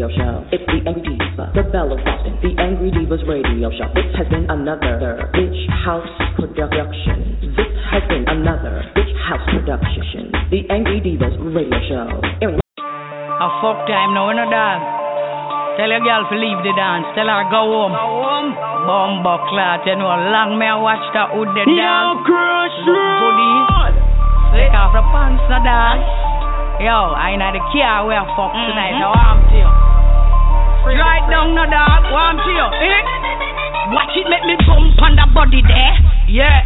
Radio Show. It's the Angry Deva, the Belle of Boston, the Angry Devas Radio Show. This has been another Bitch House production. This has been another Bitch House production. The Angry Devas Radio Show. Airing A fuck time now, no dog. Tell your girl to leave the dance. Tell her go home. Go home. Bumbo clot, you know, long me I watch that with the dance. Yo, crush Goodie. Eh? Take off the pants, no dog. Yo, I ain't at the car where I fuck tonight. Mm-hmm. Now I'm to you. Right down, no dog. Warm to you. Eh? Watch it make me bump on the body there. Yeah.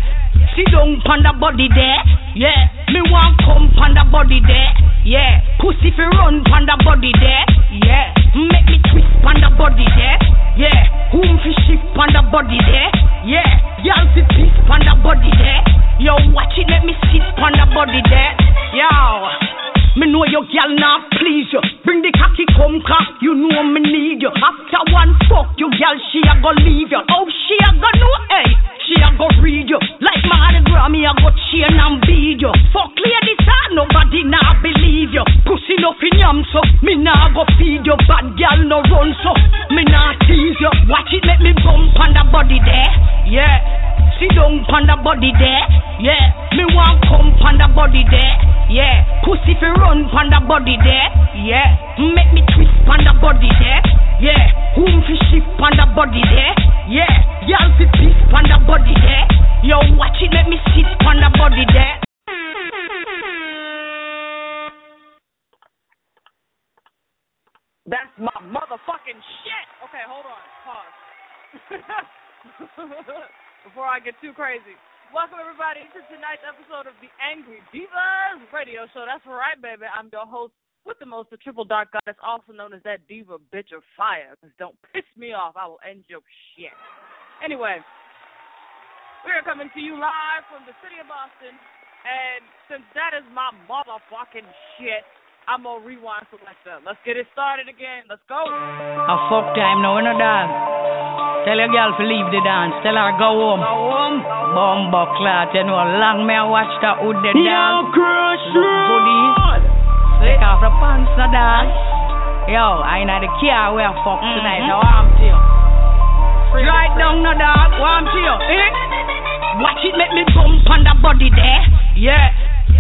Sit down on the body there. Yeah. Me want come on the body there. Yeah. Pussy fi run on the body there. Yeah. Make me twist on the body there. Yeah. Whom fi shift on the body there. Yeah. Y'all fi piss on the body there. Yo, watch it make me sit on the body there. Yo. Me know your gal not please you. Bring the cocky come cock, you know me need you. After one fuck, your gal she a go leave you. Oh, she a go know, hey, she a go read you. Like Mardi Gras, me a go chain and beat you. Fuck ladies, ah, nobody nah believe you. Pussy no fin yam so, me nah go feed you. Bad gal no run so, me nah tease you. Watch it make me bump on the body there, yeah. Sit down on the body there, yeah. Me want come on the body there, yeah. Pussy fi run on the body there, yeah. Make me twist on the body there, yeah. Whom fi shift on the body there, yeah. Y'all fi piss on the body there, yo. Watch it, make me sit on the body there. That's my motherfucking shit. Okay, hold on. Pause. Before I get too crazy. Welcome everybody to tonight's episode of the Angry Devas Radio Show. That's right, baby. I'm your host with the most, the triple dark goddess, also known as that diva bitch of fire. Cause don't piss me off. I will end your shit. Anyway, we are coming to you live from the city of Boston, and since that is my motherfucking shit, I'm gonna rewind selector. Let's get it started again. Let's go. A fuck time now, no dog. Tell your girl to leave the dance. Tell her go home. Go home. Bumbo clot, you know, long me I watch that with the dance. crush Goodie. Take off the pants, no dog. Yo, I ain't at the car where I fuck tonight. Now I'm to you. Right down, no dog. Warm to you. Eh? Watch it make me bump on the body there. Yeah.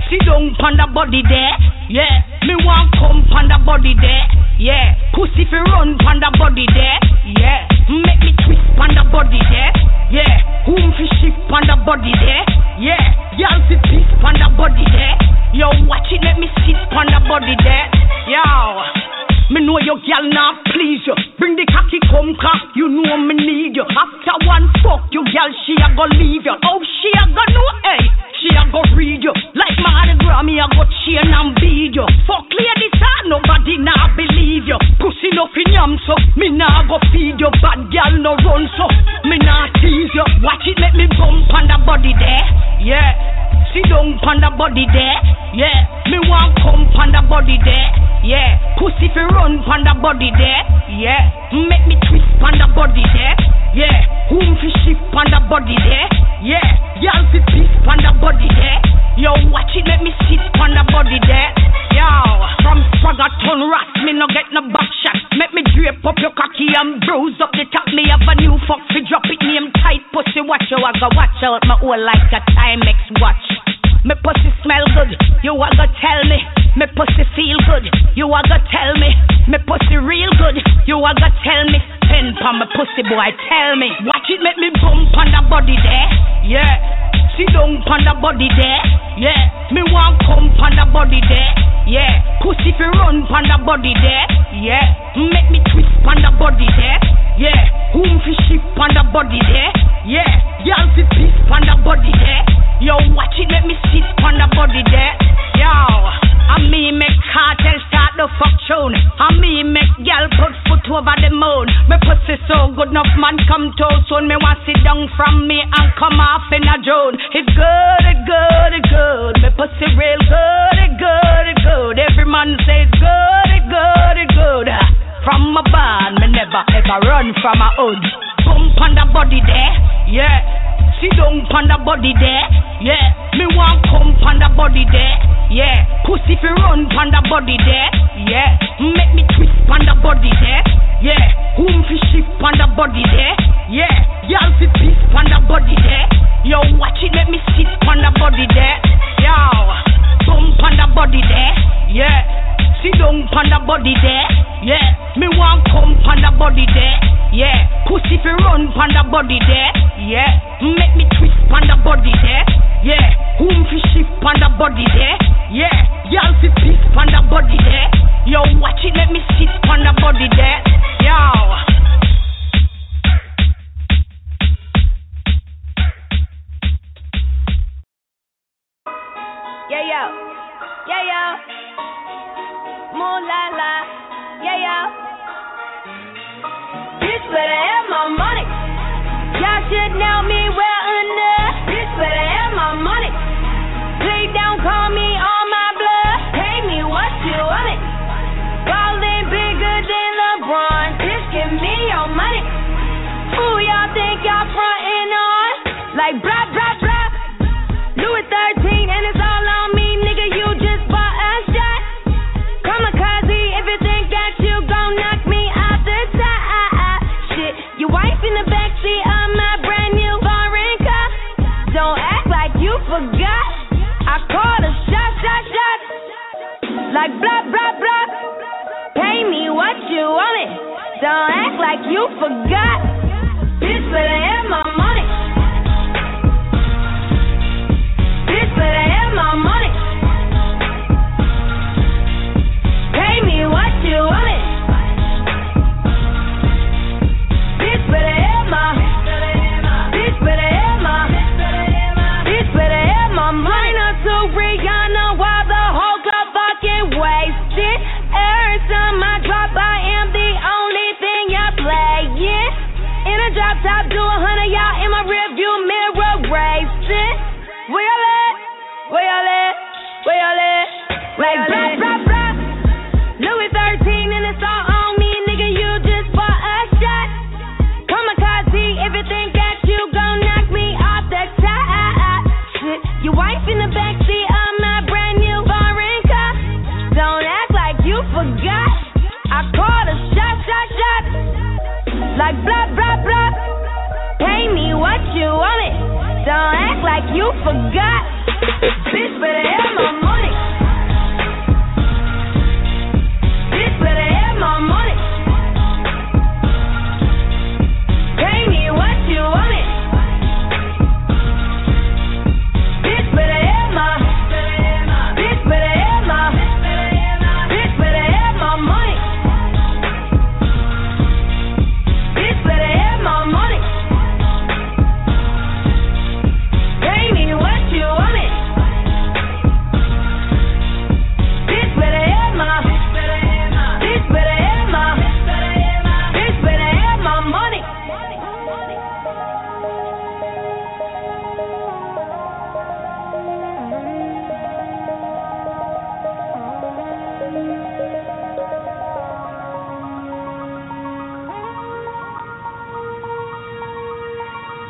Sit down on the body there. Yeah. Me want come on the body there. Yeah. Pussy fi run on the body there. Yeah. Make me twist on the body there. Yeah. Whom fi shift on the body there. Yeah. Y'all fi piss on the body there. Yo, watch it, let me sit on the body there. Yo. Me know your gal not please you. Bring the cocky come cock, you know me need you. After one fuck, your gal she a go leave you. Oh, she a go know, hey, she a go read you. Like Mardi Gras, me a go chain and beat you. Fuck ladies, ah, nobody nah believe you. Pussy no fin yam so, me nah go feed you. Bad gal no run so, me nah tease you. Watch it, make me bump on the body there, yeah. Sit down on the body there, yeah. Me want come on the body there, yeah. Pussy fi run on the body there, yeah. Make me twist on the body there, yeah. Whom fi shift on the body there, yeah. Y'all fi piss on the body there, yo. Watch it, let me sit on the body there, yo. From swagger turn rat, me no get no back shot. Make me drape up your cocky and bruise up the top. Me have a new fuck fi drop it name tight pussy. Watch out, I go watch out my old like a Timex watch. Me pussy smell good, you a go tell me. Me pussy feel good, you a go tell me. Me pussy real good, you a go tell me. Pen pon my pussy boy, tell me. Watch it make me bump on the body there, yeah. Sit down on the body there, yeah. Me want come on the body there, yeah. Pussy fi run on the body there, yeah. Make me twist on the body there, yeah. Whom fi ship on the body there, yeah. Girl fi piss on the body there, yo. Watch it, let me sit on the body there, Yeah. I me make cartel start the fuck tune. I me make gal put foot over the moon. Me pussy so good, enough man come to soon. Me want sit down from me and come off in a drone. It's good, it good, it good. Me pussy real good, it good, it good. Every man says good, it good, it good. From my barn, me never ever run from a hood. Bump on the body there, yeah. Sit down on the body there, yeah. Me want come on the body there, yeah. Pussy fi run on the body there, yeah. Make me twist on the body there, yeah. Whom fi shift on the body there, yeah. Y'all fi piss on the body there, yo. Watch it, let me sit on the body there, yo. Bump on the body there, yeah. Sit down on the body there, yeah. Me want come on the body there, yeah. Pussy fi run on the body there, yeah. Make me twist on the body there. Yeah. Whom fi shift on the body there. Yeah. Y'all fi on the body there. Yo, watch it, let me sit on the body there.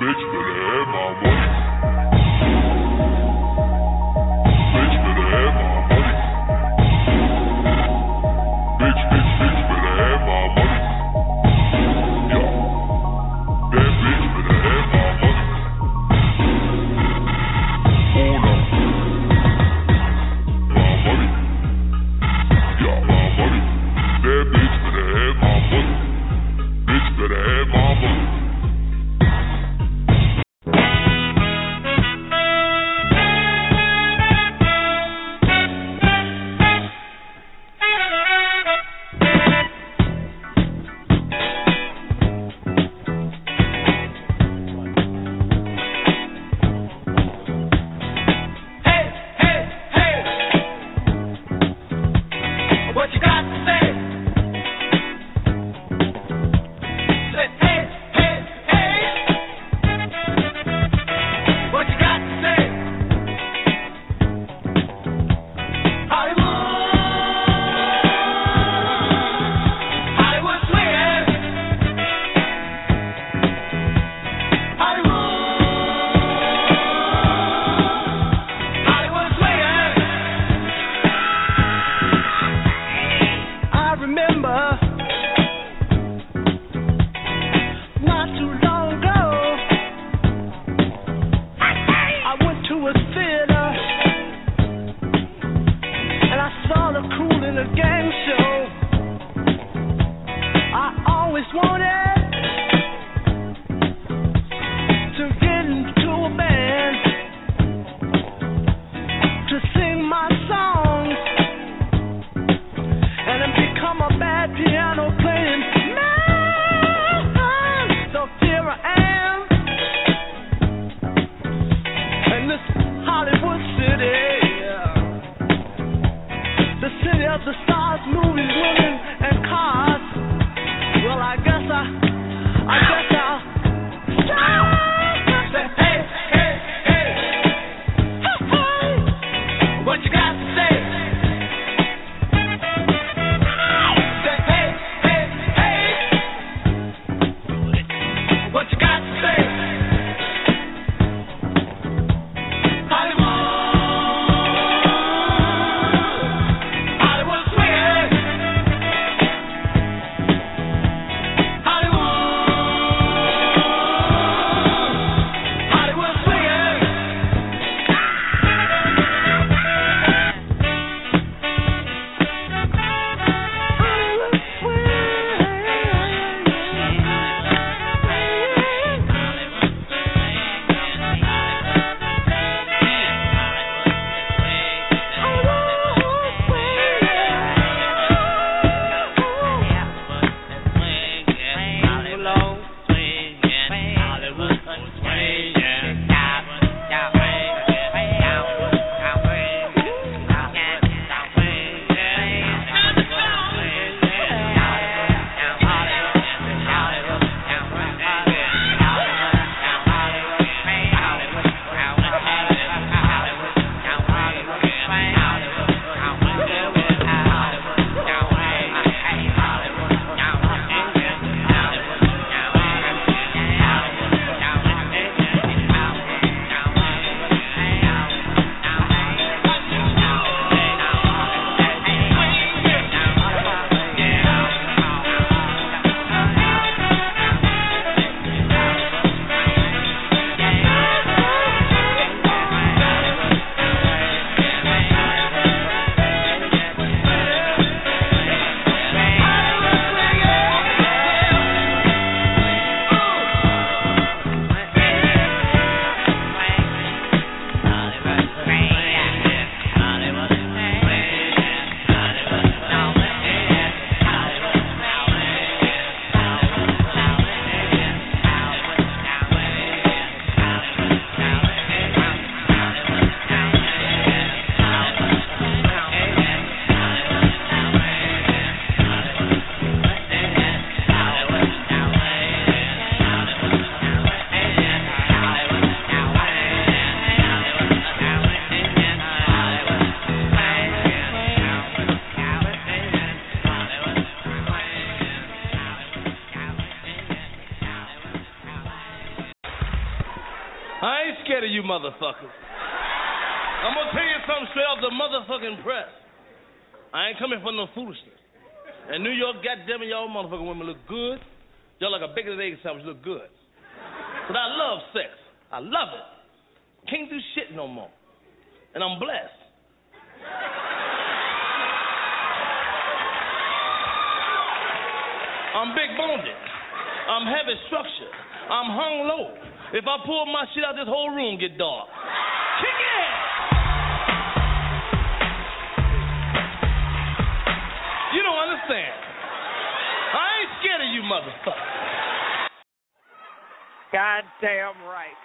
Bitch better have my money. Motherfuckers. I'm gonna tell you something straight off the motherfucking press. I ain't coming for no foolishness. And New York, goddamn it, y'all motherfucking women look good. Y'all like a and egg sandwich look good. But I love sex. I love it. Can't do shit no more. And I'm blessed. I'm big boned. I'm heavy structured. I'm hung low. If I pull my shit out, this whole room get dark. Kick it! You don't understand. I ain't scared of you, motherfucker. Goddamn right.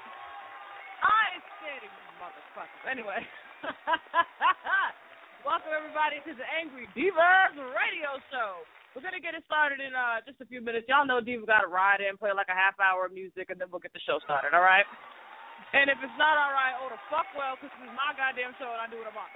I ain't scared of you, motherfuckers. Anyway. Welcome everybody to the Angry Devas Radio Show. We're gonna get it started in uh, just a few minutes. Y'all know Deva got to ride in, play like a half hour of music, and then we'll get the show started. All right. And if it's not all right, oh the fuck well, because this is my goddamn show and I do what I want.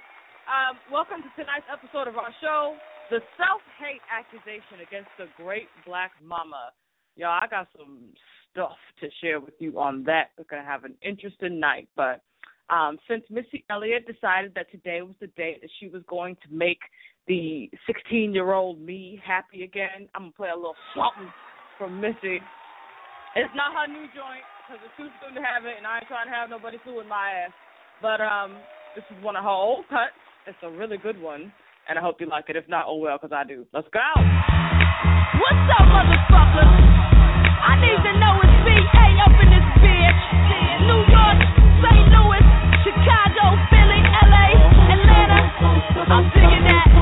Um, welcome to tonight's episode of our show, the self-hate accusation against the great black mama. Y'all, I got some stuff to share with you on that. We're gonna have an interesting night, but um, since Missy Elliott decided that today was the day that she was going to make the 16 year old me happy again. I'm gonna play a little something from Missy. It's not her new joint because it's too soon to have it, and I ain't trying to have nobody suing my ass. But um, this is one of her old cuts. It's a really good one, and I hope you like it. If not, oh well, because I do. Let's go. What's up, motherfuckers? I need to know it's BA up in this bitch. New York, St. Louis, Chicago, Philly, LA, Atlanta. I'm digging that.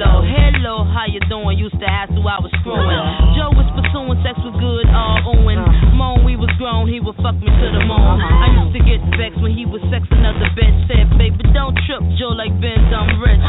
hello, hello, how you doing? Used to ask who I was screwing. Uh-huh. Joe was pursuing sex with good all Owen. Uh-huh. Moan, we was grown, he would fuck me to the moon. Uh-huh. I used to get vexed when he was sexing other bitch. Said, baby, don't trip, Joe, like Ben's, I'm rich.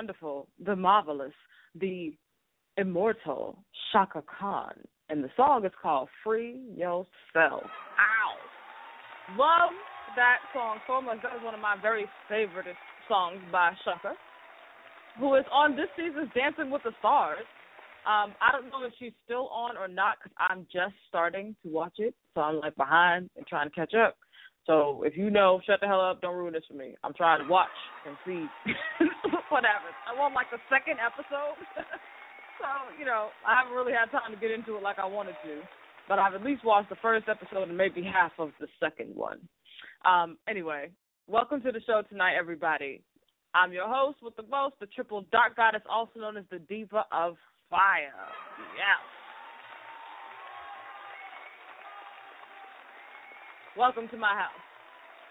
Wonderful, the marvelous, the immortal Chaka Khan, and the song is called "Free Yourself." Ow! Love that song so much. That is one of my very favorite songs by Shaka, who is on this season's Dancing with the Stars. Um, I don't know if she's still on or not because I'm just starting to watch it, so I'm like behind and trying to catch up. So if you know, shut the hell up. Don't ruin this for me. I'm trying to watch and see whatever. I want like the second episode, so you know I haven't really had time to get into it like I wanted to. But I've at least watched the first episode and maybe half of the second one. Um, anyway, welcome to the show tonight, everybody. I'm your host with the most, the triple dark goddess, also known as the diva of fire. Yes. Welcome to my house.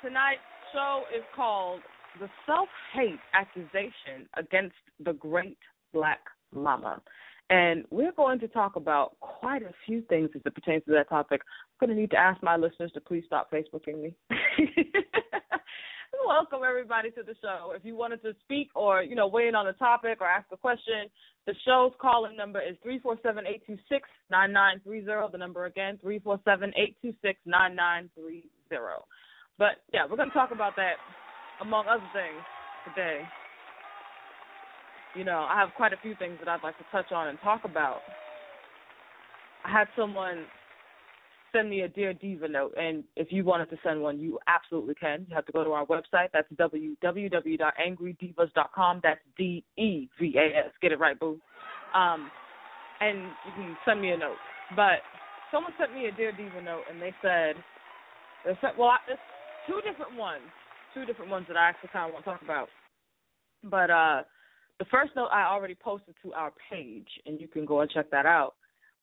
Tonight's show is called The Self Hate Accusation Against the Great Black Mama. And we're going to talk about quite a few things as it pertains to that topic. I'm going to need to ask my listeners to please stop Facebooking me. Welcome everybody to the show. If you wanted to speak or you know weigh in on the topic or ask a question, the show's calling number is 347-826-9930. The number again 347-826-9930. But yeah, we're going to talk about that among other things today. You know, I have quite a few things that I'd like to touch on and talk about. I had someone send me a Dear Diva note. And if you wanted to send one, you absolutely can. You have to go to our website. That's www.angrydevas.com. That's D E V A S. Get it right, boo. Um, and you can send me a note. But someone sent me a Dear Diva note, and they said, they said, well, it's two different ones, two different ones that I actually kind of want to talk about. But uh, the first note I already posted to our page, and you can go and check that out.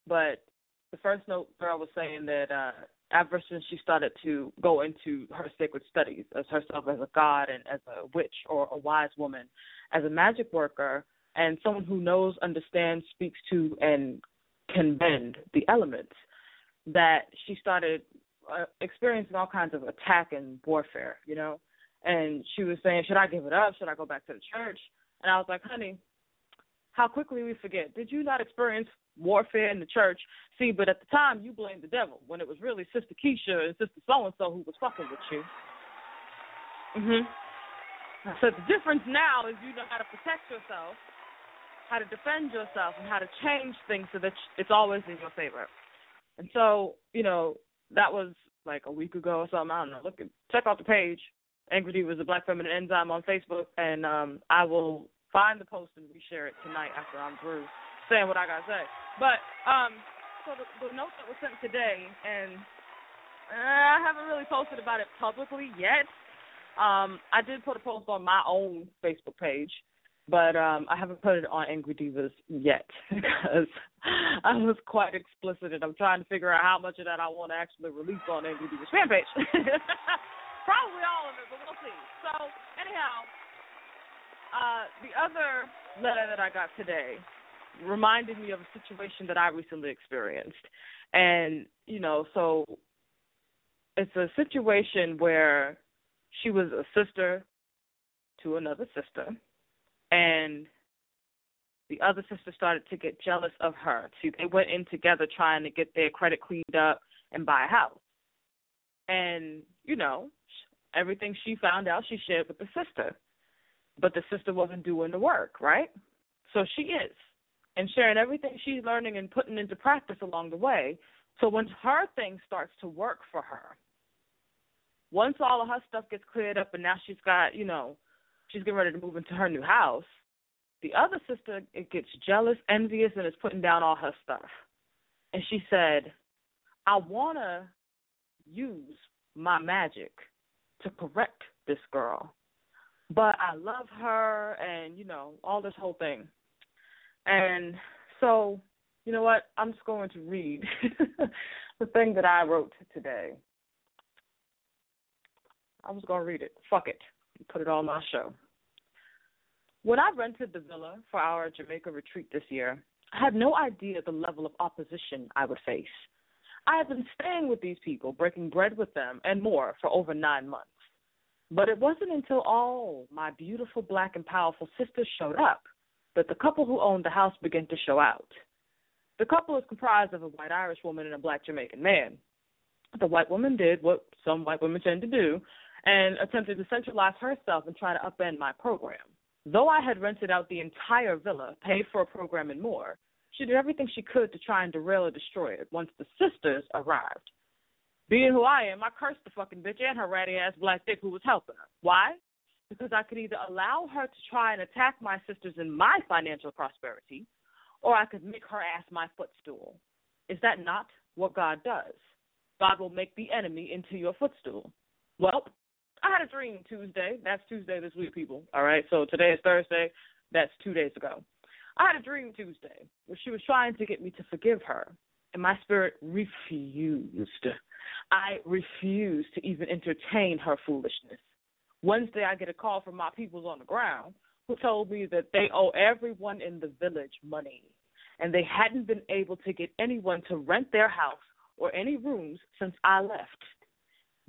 But the first note girl was saying that uh ever since she started to go into her sacred studies as herself as a god and as a witch or a wise woman, as a magic worker and someone who knows, understands, speaks to, and can bend the elements, that she started uh, experiencing all kinds of attack and warfare, you know. And she was saying, should I give it up? Should I go back to the church? And I was like, honey, how quickly we forget. Did you not experience warfare in the church. See, but at the time you blamed the devil when it was really Sister Keisha and Sister So and So who was fucking with you. Mhm. So the difference now is you know how to protect yourself, how to defend yourself, and how to change things so that it's always in your favor. And so, you know, that was like a week ago or something. I don't know. Look, check out the page. Angry is a Black Feminine Enzyme on Facebook, and um, I will find the post and reshare it tonight after I'm through saying what I gotta say. But um, so the, the note that was sent today, and uh, I haven't really posted about it publicly yet. Um, I did put a post on my own Facebook page, but um, I haven't put it on Angry Devas yet because I was quite explicit, and I'm trying to figure out how much of that I want to actually release on Angry Devas fan page. Probably all of it, but we'll see. So anyhow, uh, the other letter that I got today reminded me of a situation that I recently experienced. And, you know, so it's a situation where she was a sister to another sister and the other sister started to get jealous of her. See, they went in together trying to get their credit cleaned up and buy a house. And, you know, everything she found out she shared with the sister. But the sister wasn't doing the work, right? So she is and sharing everything she's learning and putting into practice along the way. So once her thing starts to work for her, once all of her stuff gets cleared up and now she's got, you know, she's getting ready to move into her new house, the other sister it gets jealous, envious, and is putting down all her stuff. And she said, I want to use my magic to correct this girl. But I love her and, you know, all this whole thing. And so, you know what? I'm just going to read the thing that I wrote today. I was going to read it. Fuck it. Put it on my show. When I rented the villa for our Jamaica retreat this year, I had no idea the level of opposition I would face. I had been staying with these people, breaking bread with them, and more for over nine months. But it wasn't until all my beautiful black and powerful sisters showed up that the couple who owned the house began to show out. The couple is comprised of a white Irish woman and a black Jamaican man. The white woman did what some white women tend to do and attempted to centralize herself and try to upend my program. Though I had rented out the entire villa, paid for a program and more, she did everything she could to try and derail or destroy it once the sisters arrived. Being who I am, I cursed the fucking bitch and her ratty ass black dick who was helping her. Why? Because I could either allow her to try and attack my sisters in my financial prosperity, or I could make her ass my footstool. Is that not what God does? God will make the enemy into your footstool. Well, I had a dream Tuesday. That's Tuesday this week, people. All right. So today is Thursday. That's two days ago. I had a dream Tuesday where she was trying to get me to forgive her, and my spirit refused. I refused to even entertain her foolishness. Wednesday, I get a call from my peoples on the ground who told me that they owe everyone in the village money, and they hadn't been able to get anyone to rent their house or any rooms since I left.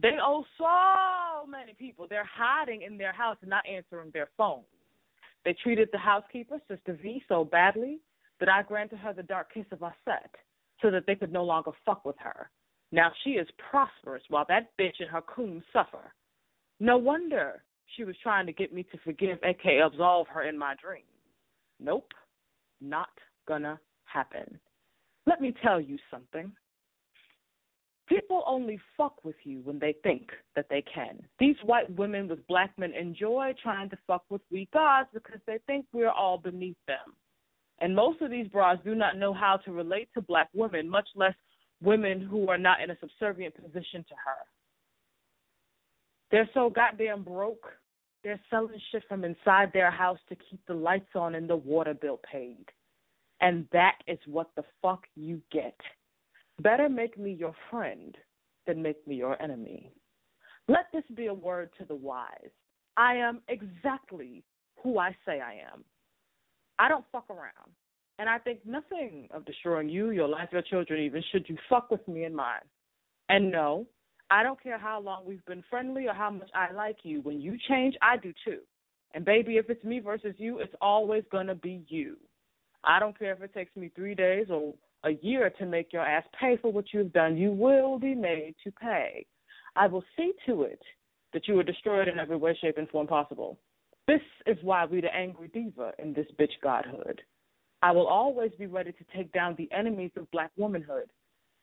They owe so many people. They're hiding in their house and not answering their phones. They treated the housekeeper, Sister V, so badly that I granted her the dark kiss of Aset so that they could no longer fuck with her. Now she is prosperous while that bitch and her coon suffer. No wonder she was trying to get me to forgive, aka absolve her in my dream. Nope, not gonna happen. Let me tell you something. People only fuck with you when they think that they can. These white women with black men enjoy trying to fuck with we gods because they think we're all beneath them. And most of these bras do not know how to relate to black women, much less women who are not in a subservient position to her. They're so goddamn broke. They're selling shit from inside their house to keep the lights on and the water bill paid. And that is what the fuck you get. Better make me your friend than make me your enemy. Let this be a word to the wise. I am exactly who I say I am. I don't fuck around. And I think nothing of destroying you, your life, your children, even should you fuck with me and mine. And no, I don't care how long we've been friendly or how much I like you. When you change, I do too. And baby, if it's me versus you, it's always gonna be you. I don't care if it takes me three days or a year to make your ass pay for what you've done. You will be made to pay. I will see to it that you are destroyed in every way, shape, and form possible. This is why we the angry deva in this bitch godhood. I will always be ready to take down the enemies of black womanhood,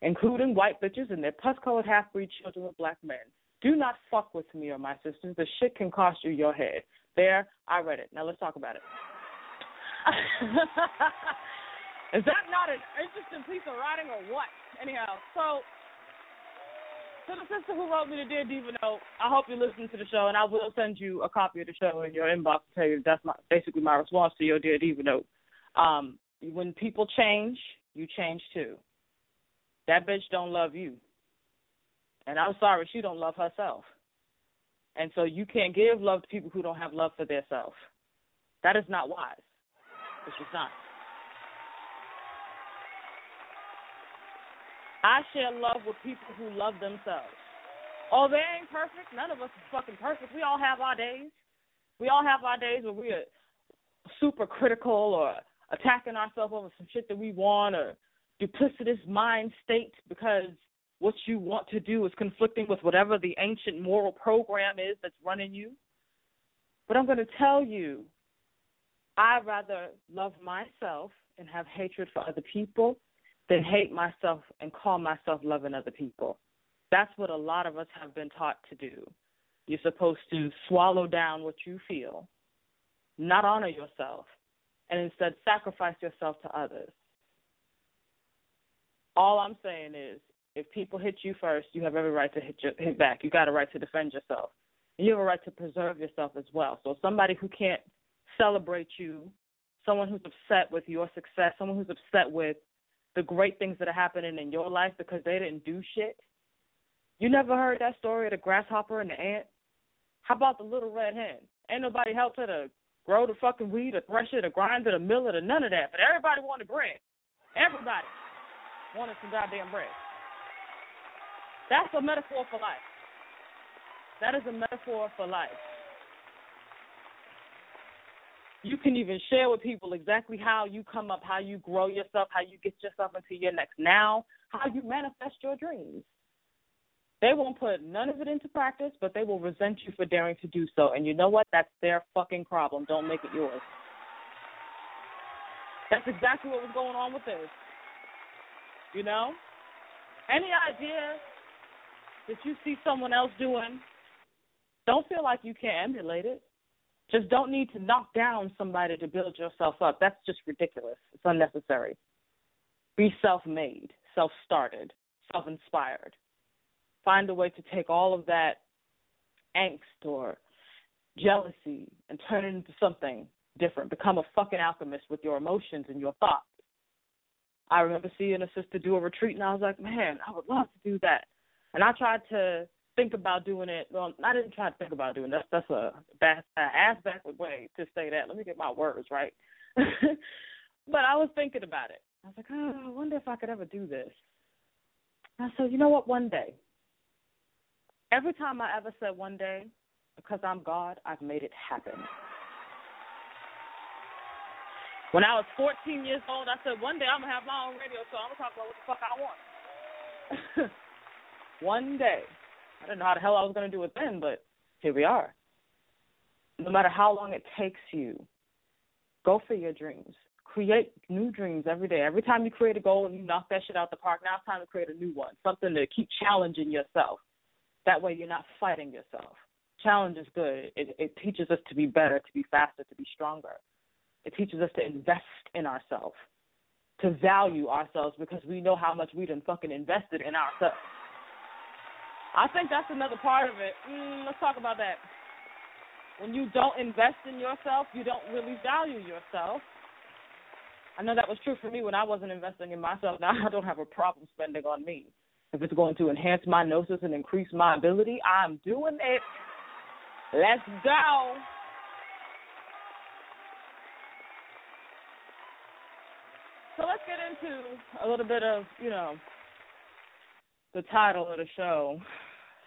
including white bitches and their pus-colored half-breed children with black men. Do not fuck with me or my sisters. The shit can cost you your head. There, I read it. Now let's talk about it. Is that not an interesting piece of writing or what? Anyhow, so to the sister who wrote me the Dear Deva note, I hope you listen to the show, and I will send you a copy of the show in your inbox to tell you that's my basically my response to your Dear Deva note. Um, when people change, you change too. That bitch don't love you, and I'm sorry she don't love herself, and so you can't give love to people who don't have love for themselves. That is not wise. It's just not. I share love with people who love themselves. Oh, they ain't perfect. None of us is fucking perfect. We all have our days. We all have our days where we're super critical or attacking ourselves over some shit that we want or duplicitous mind state because what you want to do is conflicting with whatever the ancient moral program is that's running you. But I'm going to tell you, I'd rather love myself and have hatred for other people than hate myself and call myself loving other people. That's what a lot of us have been taught to do. You're supposed to swallow down what you feel, not honor yourself, and instead sacrifice yourself to others. All I'm saying is, if people hit you first, you have every right to hit, your, hit back. You got a right to defend yourself. You have a right to preserve yourself as well. So somebody who can't celebrate you, someone who's upset with your success, someone who's upset with the great things that are happening in your life because they didn't do shit. You never heard that story of the grasshopper and the ant? How about the little red hen? Ain't nobody helped her to grow the fucking weed or thresh it or grind it or mill it or none of that. But everybody wanted bread. Everybody wanted some goddamn bread. That's a metaphor for life. That is a metaphor for life. You can even share with people exactly how you come up, how you grow yourself, how you get yourself into your next now, how you manifest your dreams. They won't put none of it into practice, but they will resent you for daring to do so. And you know what? That's their fucking problem. Don't make it yours. That's exactly what was going on with this. You know? Any idea that you see someone else doing, don't feel like you can't emulate it. Just don't need to knock down somebody to build yourself up. That's just ridiculous. It's unnecessary. Be self made, self started, self inspired. Find a way to take all of that angst or jealousy and turn it into something different. Become a fucking alchemist with your emotions and your thoughts. I remember seeing a sister do a retreat, and I was like, man, I would love to do that. And I tried to think about doing it. Well, I didn't try to think about doing that. That's a bad, uh, ass backward way to say that. Let me get my words right. but I was thinking about it. I was like, oh, I wonder if I could ever do this. And I said, you know what? One day. Every time I ever said one day, because I'm God, I've made it happen. When I was 14 years old, I said, one day I'm going to have my own radio show. I'm going to talk about what the fuck I want. one day. I didn't know how the hell I was going to do it then, but here we are. No matter how long it takes you, go for your dreams. Create new dreams every day. Every time you create a goal and you knock that shit out the park, now it's time to create a new one. Something to keep challenging yourself. That way you're not fighting yourself. Challenge is good. It, it teaches us to be better, to be faster, to be stronger. It teaches us to invest in ourselves, to value ourselves because we know how much we done fucking invested in ourselves. I think that's another part of it. Mm, let's talk about that. When you don't invest in yourself, you don't really value yourself. I know that was true for me when I wasn't investing in myself. Now I don't have a problem spending on me. If it's going to enhance my gnosis and increase my ability, I'm doing it. Let's go. So let's get into a little bit of, you know, the title of the show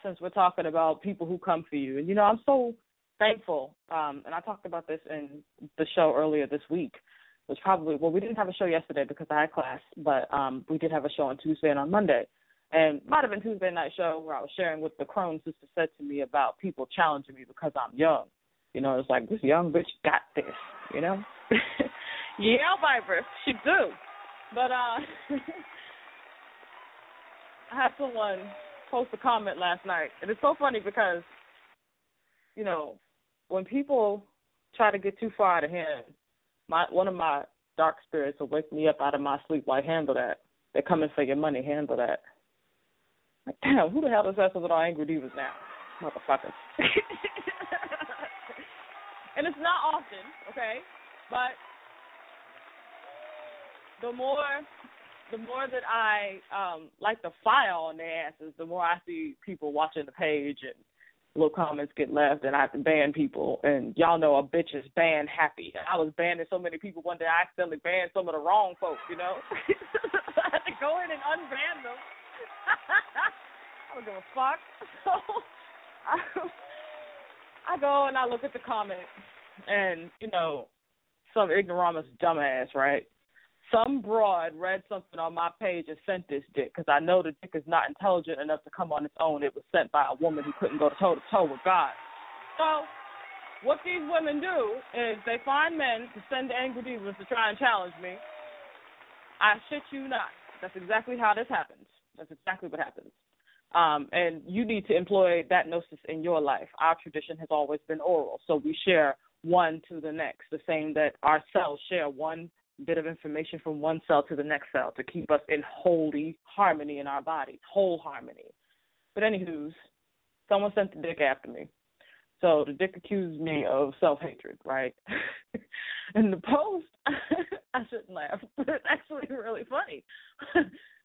since we're talking about people who come for you. And you know, I'm so thankful. Um, and I talked about this in the show earlier this week. Was probably well, we didn't have a show yesterday because I had class, but um, we did have a show on Tuesday and on Monday. And might have been Tuesday night show where I was sharing what the crone sister said to me about people challenging me because I'm young. You know, it's like this young bitch got this. You know. yeah, Viper, she do. But uh I had someone post a comment last night, and it's so funny because, you know, when people try to get too far out of hand, my one of my dark spirits will wake me up out of my sleep. Like, handle that. They're coming for your money. Handle that. Like, damn, who the hell is that with all angry devas now, motherfuckers? and it's not often, okay, but the more the more that I um like the file on their asses, the more I see people watching the page and little comments get left and I have to ban people and y'all know a bitch is ban happy. I was banning so many people one day I accidentally banned some of the wrong folks, you know? I had to go in and unban them. I don't give a fuck. So I, I go and I look at the comment and, you know, some ignoramus dumbass, right? Some broad read something on my page and sent this dick because I know the dick is not intelligent enough to come on its own. It was sent by a woman who couldn't go toe to toe with God. So, what these women do is they find men to send angry demons to try and challenge me. I shit you not. That's exactly how this happens. That's exactly what happens. Um, and you need to employ that gnosis in your life. Our tradition has always been oral, so we share one to the next, the same that our cells share one bit of information from one cell to the next cell to keep us in holy harmony in our bodies, whole harmony. But anywho's, someone sent the dick after me. So the dick accused me of self hatred, right? and the post I shouldn't laugh, but it's actually really funny.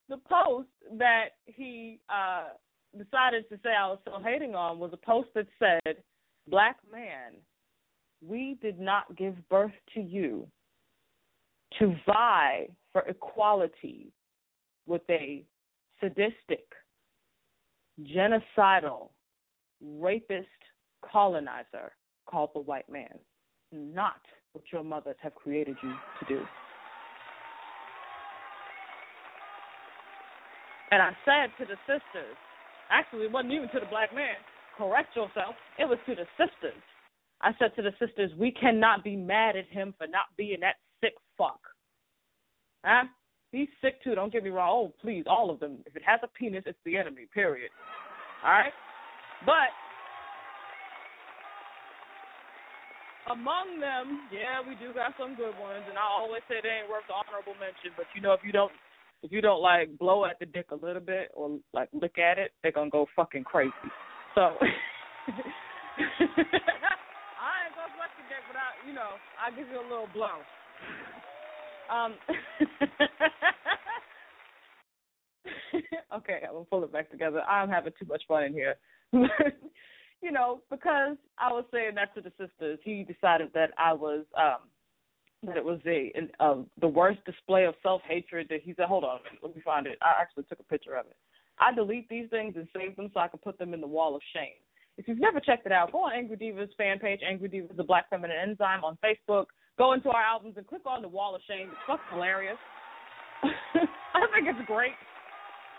the post that he uh decided to say I was self hating on was a post that said, Black man, we did not give birth to you to vie for equality with a sadistic, genocidal, rapist colonizer called the white man. Not what your mothers have created you to do. And I said to the sisters, actually, it wasn't even to the black man, correct yourself. It was to the sisters. I said to the sisters, we cannot be mad at him for not being that sick fuck. Huh? He's sick too, don't get me wrong. Oh, please, all of them. If it has a penis, it's the enemy, period. All right? But among them, yeah, we do got some good ones, and I always say they ain't worth the honorable mention. But you know, if you don't, if you don't like blow at the dick a little bit or like look at it, they're gonna go fucking crazy. So I ain't gonna fuck the dick, but I, you know, I give you a little blow. Um. okay, I'm gonna pull it back together. I'm having too much fun in here. you know, because I was saying that to the sisters, he decided that I was um that it was a, a the worst display of self hatred that he said, Hold on, let me find it. I actually took a picture of it. I delete these things and save them so I can put them in the wall of shame. If you've never checked it out, go on Angry Devas fan page, Angry Devas the Black Feminine Enzyme on Facebook. Go into our albums and click on the wall of shame. It's fucking hilarious. I think it's great.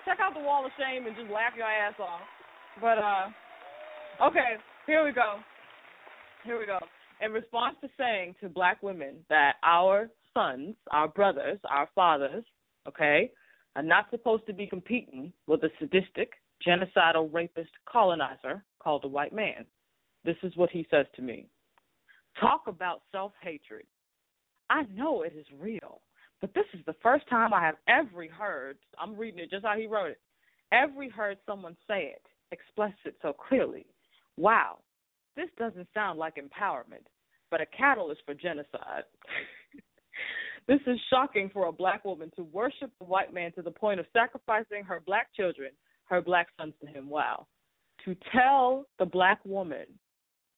Check out the wall of shame and just laugh your ass off. But uh okay, here we go. Here we go. In response to saying to black women that our sons, our brothers, our fathers, okay, are not supposed to be competing with a sadistic, genocidal, rapist colonizer called the white man. This is what he says to me. Talk about self hatred. I know it is real, but this is the first time I have ever heard, I'm reading it just how he wrote it, ever heard someone say it, express it so clearly. Wow, this doesn't sound like empowerment, but a catalyst for genocide. this is shocking for a black woman to worship the white man to the point of sacrificing her black children, her black sons to him. Wow. To tell the black woman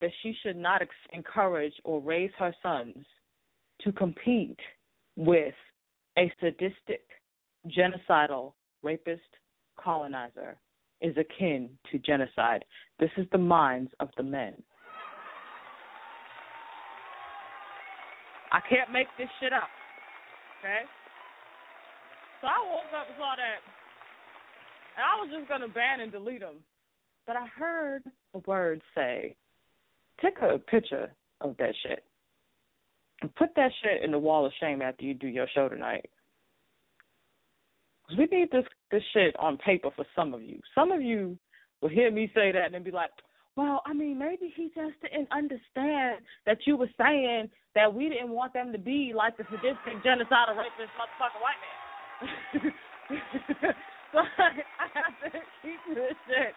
that she should not encourage or raise her sons to compete with a sadistic, genocidal, rapist colonizer is akin to genocide. This is the minds of the men. I can't make this shit up. Okay? So I woke up and saw that, and I was just gonna ban and delete them. But I heard a word say, "Take a picture of that shit and put that shit in the wall of shame after you do your show tonight." Cause we need this this shit on paper for some of you. Some of you will hear me say that and then be like, well, I mean, maybe he just didn't understand that you were saying that we didn't want them to be like the sadistic, genocidal, rapist, motherfucking white man. so I have to keep this shit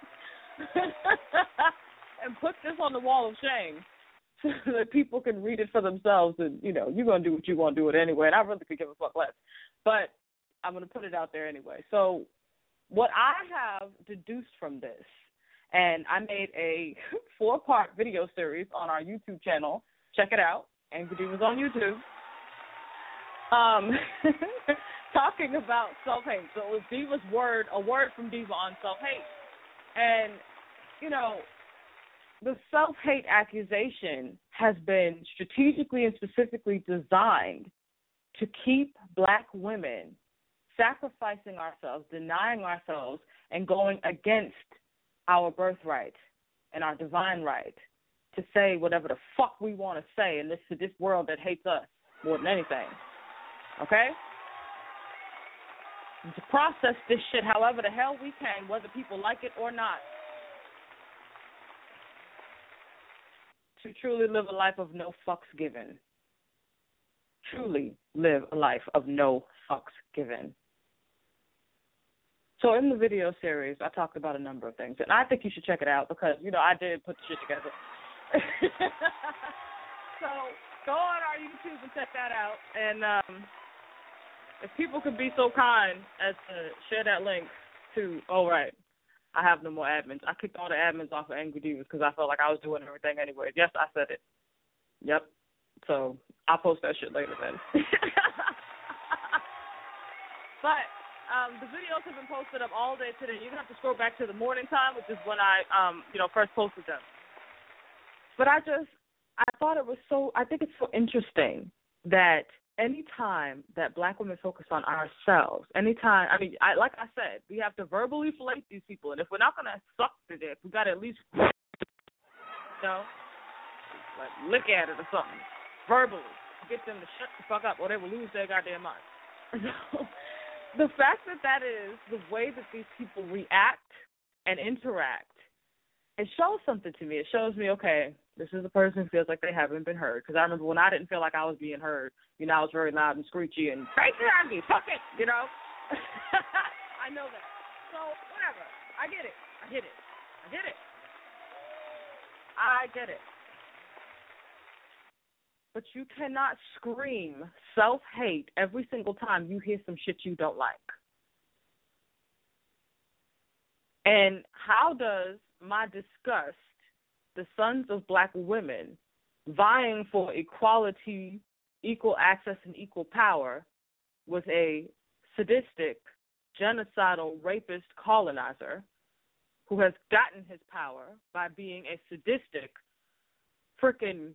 and put this on the wall of shame so that people can read it for themselves. And you know, you're gonna do what you want to do it anyway. And I really could give a fuck less, but I'm gonna put it out there anyway. So, what I have deduced from this and I made a four part video series on our YouTube channel. Check it out. Angry Devas on YouTube. Um, talking about self hate. So it was Deva's word, a word from Deva on self hate. And, you know, the self hate accusation has been strategically and specifically designed to keep black women sacrificing ourselves, denying ourselves, and going against our birthright and our divine right to say whatever the fuck we want to say in this this world that hates us more than anything. Okay? And to process this shit however the hell we can, whether people like it or not. To truly live a life of no fucks given. Truly live a life of no fucks given. So in the video series, I talked about a number of things, and I think you should check it out because you know I did put the shit together. so go on our YouTube and check that out. And um, if people could be so kind as to share that link to, oh right, I have no more admins. I kicked all the admins off of Angry Devas because I felt like I was doing everything anyway. Yes, I said it. Yep. So I'll post that shit later then. but um, the videos have been posted up all day today. You're gonna have to scroll back to the morning time, which is when I um, you know, first posted them. But I just I thought it was so I think it's so interesting that anytime that black women focus on ourselves, anytime I mean, I like I said, we have to verbally flake these people and if we're not gonna suck to dick, we gotta at least you know like look at it or something. Verbally. Get them to shut the fuck up or they will lose their goddamn mind. The fact that that is the way that these people react and interact, it shows something to me. It shows me, okay, this is a person who feels like they haven't been heard. Because I remember when I didn't feel like I was being heard, you know, I was very loud and screechy and me, fuck it, you know. I know that. So whatever. I get it. I get it. I get it. I get it. But you cannot scream self hate every single time you hear some shit you don't like. And how does my disgust, the sons of black women vying for equality, equal access, and equal power with a sadistic, genocidal, rapist colonizer who has gotten his power by being a sadistic, freaking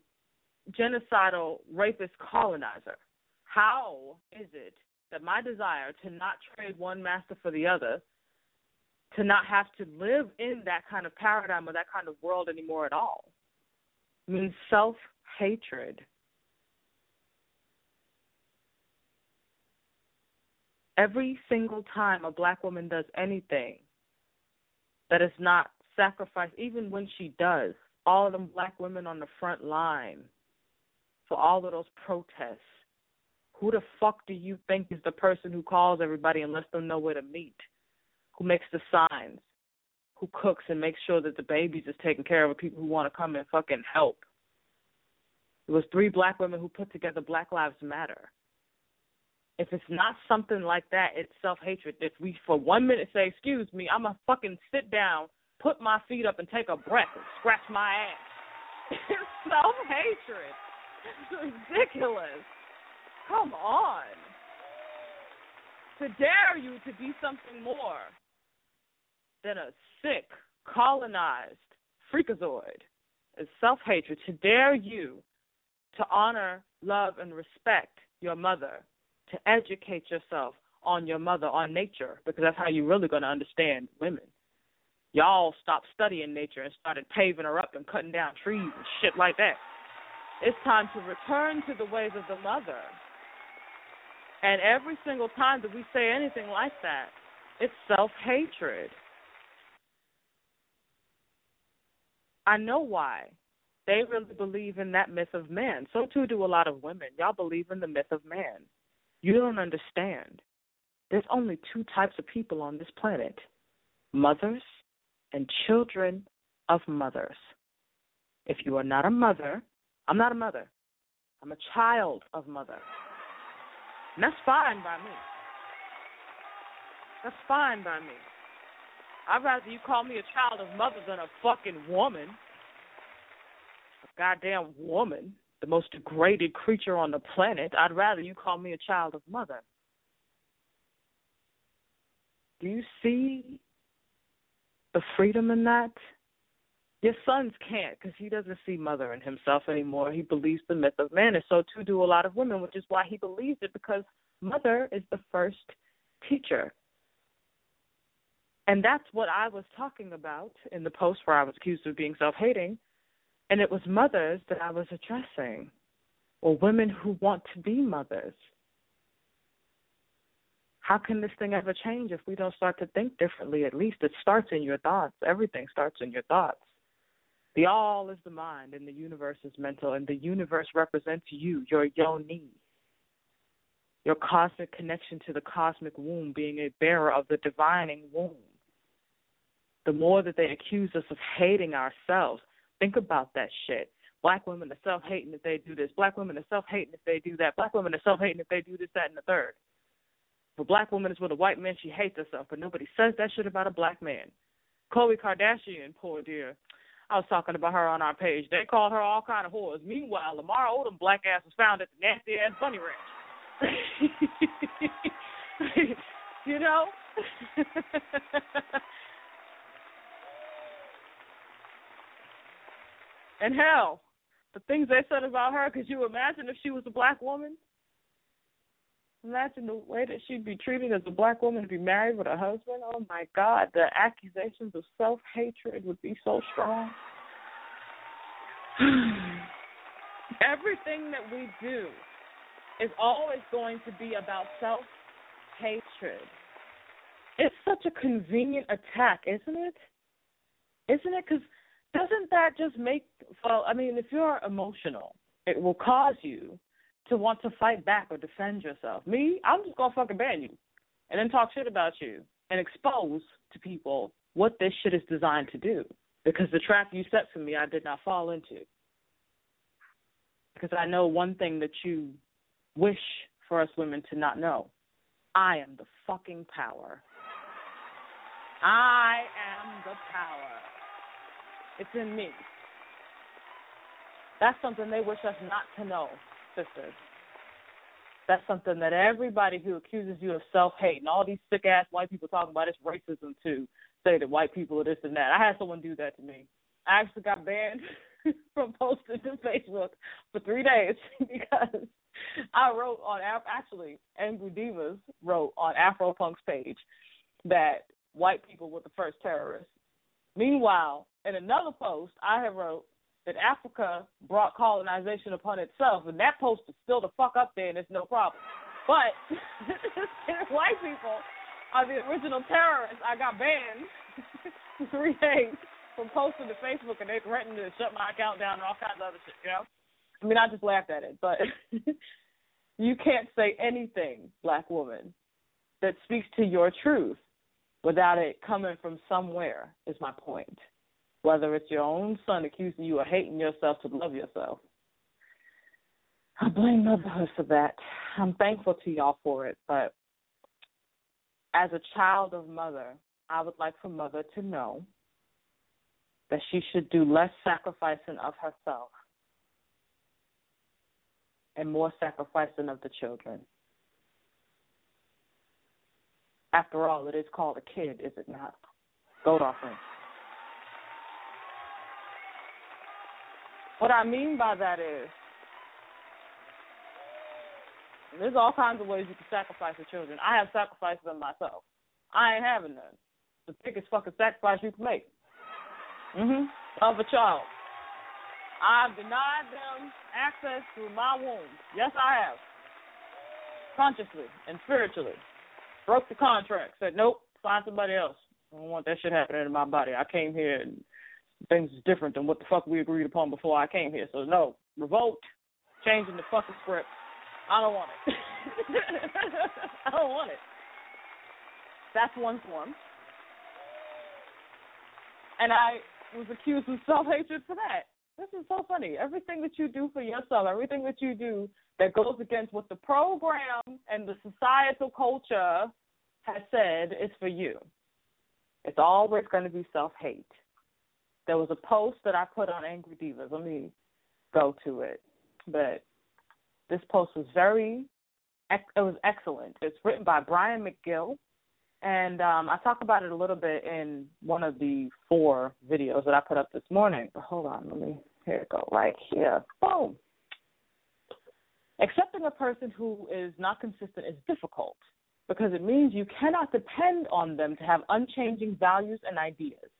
genocidal, rapist colonizer. How is it that my desire to not trade one master for the other, to not have to live in that kind of paradigm or that kind of world anymore at all, means self hatred? Every single time a black woman does anything that is not sacrifice, even when she does, all of them black women on the front line for all of those protests. Who the fuck do you think is the person who calls everybody and lets them know where to meet? Who makes the signs? Who cooks and makes sure that the babies is taken care of people who want to come and fucking help? It was three black women who put together Black Lives Matter. If it's not something like that, it's self hatred. If we for one minute say, Excuse me, I'ma fucking sit down, put my feet up and take a breath and scratch my ass. it's self hatred. It's ridiculous. Come on. To dare you to be something more than a sick, colonized freakazoid is self hatred. To dare you to honor, love, and respect your mother, to educate yourself on your mother, on nature, because that's how you're really going to understand women. Y'all stopped studying nature and started paving her up and cutting down trees and shit like that. It's time to return to the ways of the mother. And every single time that we say anything like that, it's self hatred. I know why. They really believe in that myth of man. So too do a lot of women. Y'all believe in the myth of man. You don't understand. There's only two types of people on this planet mothers and children of mothers. If you are not a mother, I'm not a mother. I'm a child of mother. And that's fine by me. That's fine by me. I'd rather you call me a child of mother than a fucking woman. A goddamn woman, the most degraded creature on the planet. I'd rather you call me a child of mother. Do you see the freedom in that? Your sons can't because he doesn't see mother in himself anymore. He believes the myth of man, and so too do a lot of women, which is why he believes it because mother is the first teacher. And that's what I was talking about in the post where I was accused of being self hating. And it was mothers that I was addressing, or women who want to be mothers. How can this thing ever change if we don't start to think differently? At least it starts in your thoughts. Everything starts in your thoughts. The all is the mind, and the universe is mental, and the universe represents you, your yoni, your cosmic connection to the cosmic womb, being a bearer of the divining womb. The more that they accuse us of hating ourselves, think about that shit. Black women are self hating if they do this. Black women are self hating if they do that. Black women are self hating if they do this, that, and the third. If a black woman is with a white man, she hates herself, but nobody says that shit about a black man. Khloe Kardashian, poor dear. I was talking about her on our page. They called her all kind of whores. Meanwhile, Lamar Odom black ass was found at the nasty ass bunny ranch. you know? and hell, the things they said about her, could you imagine if she was a black woman? Imagine the way that she'd be treated as a black woman to be married with a husband. Oh my God, the accusations of self hatred would be so strong. Everything that we do is always going to be about self hatred. It's such a convenient attack, isn't it? Isn't it? Because doesn't that just make, well, I mean, if you're emotional, it will cause you to want to fight back or defend yourself. Me, I'm just gonna fucking ban you, and then talk shit about you and expose to people what this shit is designed to do. Because the trap you set for me, I did not fall into. Because I know one thing that you wish for us women to not know: I am the fucking power. I am the power. It's in me. That's something they wish us not to know sisters. That's something that everybody who accuses you of self hate and all these sick ass white people talking about it's racism too say that white people are this and that. I had someone do that to me. I actually got banned from posting to Facebook for three days because I wrote on actually Angry Devas wrote on Afropunk's page that white people were the first terrorists. Meanwhile, in another post, I have wrote that Africa brought colonization upon itself, and that post is still the fuck up there, and it's no problem. But white people are the original terrorists. I got banned three days from posting to Facebook, and they threatened to shut my account down and all kinds of other shit. You know, I mean, I just laughed at it, but you can't say anything, black woman, that speaks to your truth without it coming from somewhere. Is my point whether it's your own son accusing you of hating yourself to love yourself. I blame motherhood for that. I'm thankful to y'all for it, but as a child of mother, I would like for mother to know that she should do less sacrificing of herself and more sacrificing of the children. After all, it is called a kid, is it not? Goat offering. What I mean by that is there's all kinds of ways you can sacrifice your children. I have sacrificed them myself. I ain't having none. The biggest fucking sacrifice you can make. Mhm. Of a child. I've denied them access to my womb. Yes, I have. Consciously and spiritually. Broke the contract. Said, nope, find somebody else. I don't want that shit happening in my body. I came here and things is different than what the fuck we agreed upon before I came here. So no, revolt, changing the fucking script. I don't want it. I don't want it. That's one form. And I was accused of self hatred for that. This is so funny. Everything that you do for yourself, everything that you do that goes against what the program and the societal culture has said is for you. It's always going to be self hate there was a post that I put on Angry Devas. Let me go to it. But this post was very, it was excellent. It's written by Bryant McGill, and um, I talk about it a little bit in one of the four videos that I put up this morning. But hold on, let me here it go right here. Boom. Accepting a person who is not consistent is difficult because it means you cannot depend on them to have unchanging values and ideas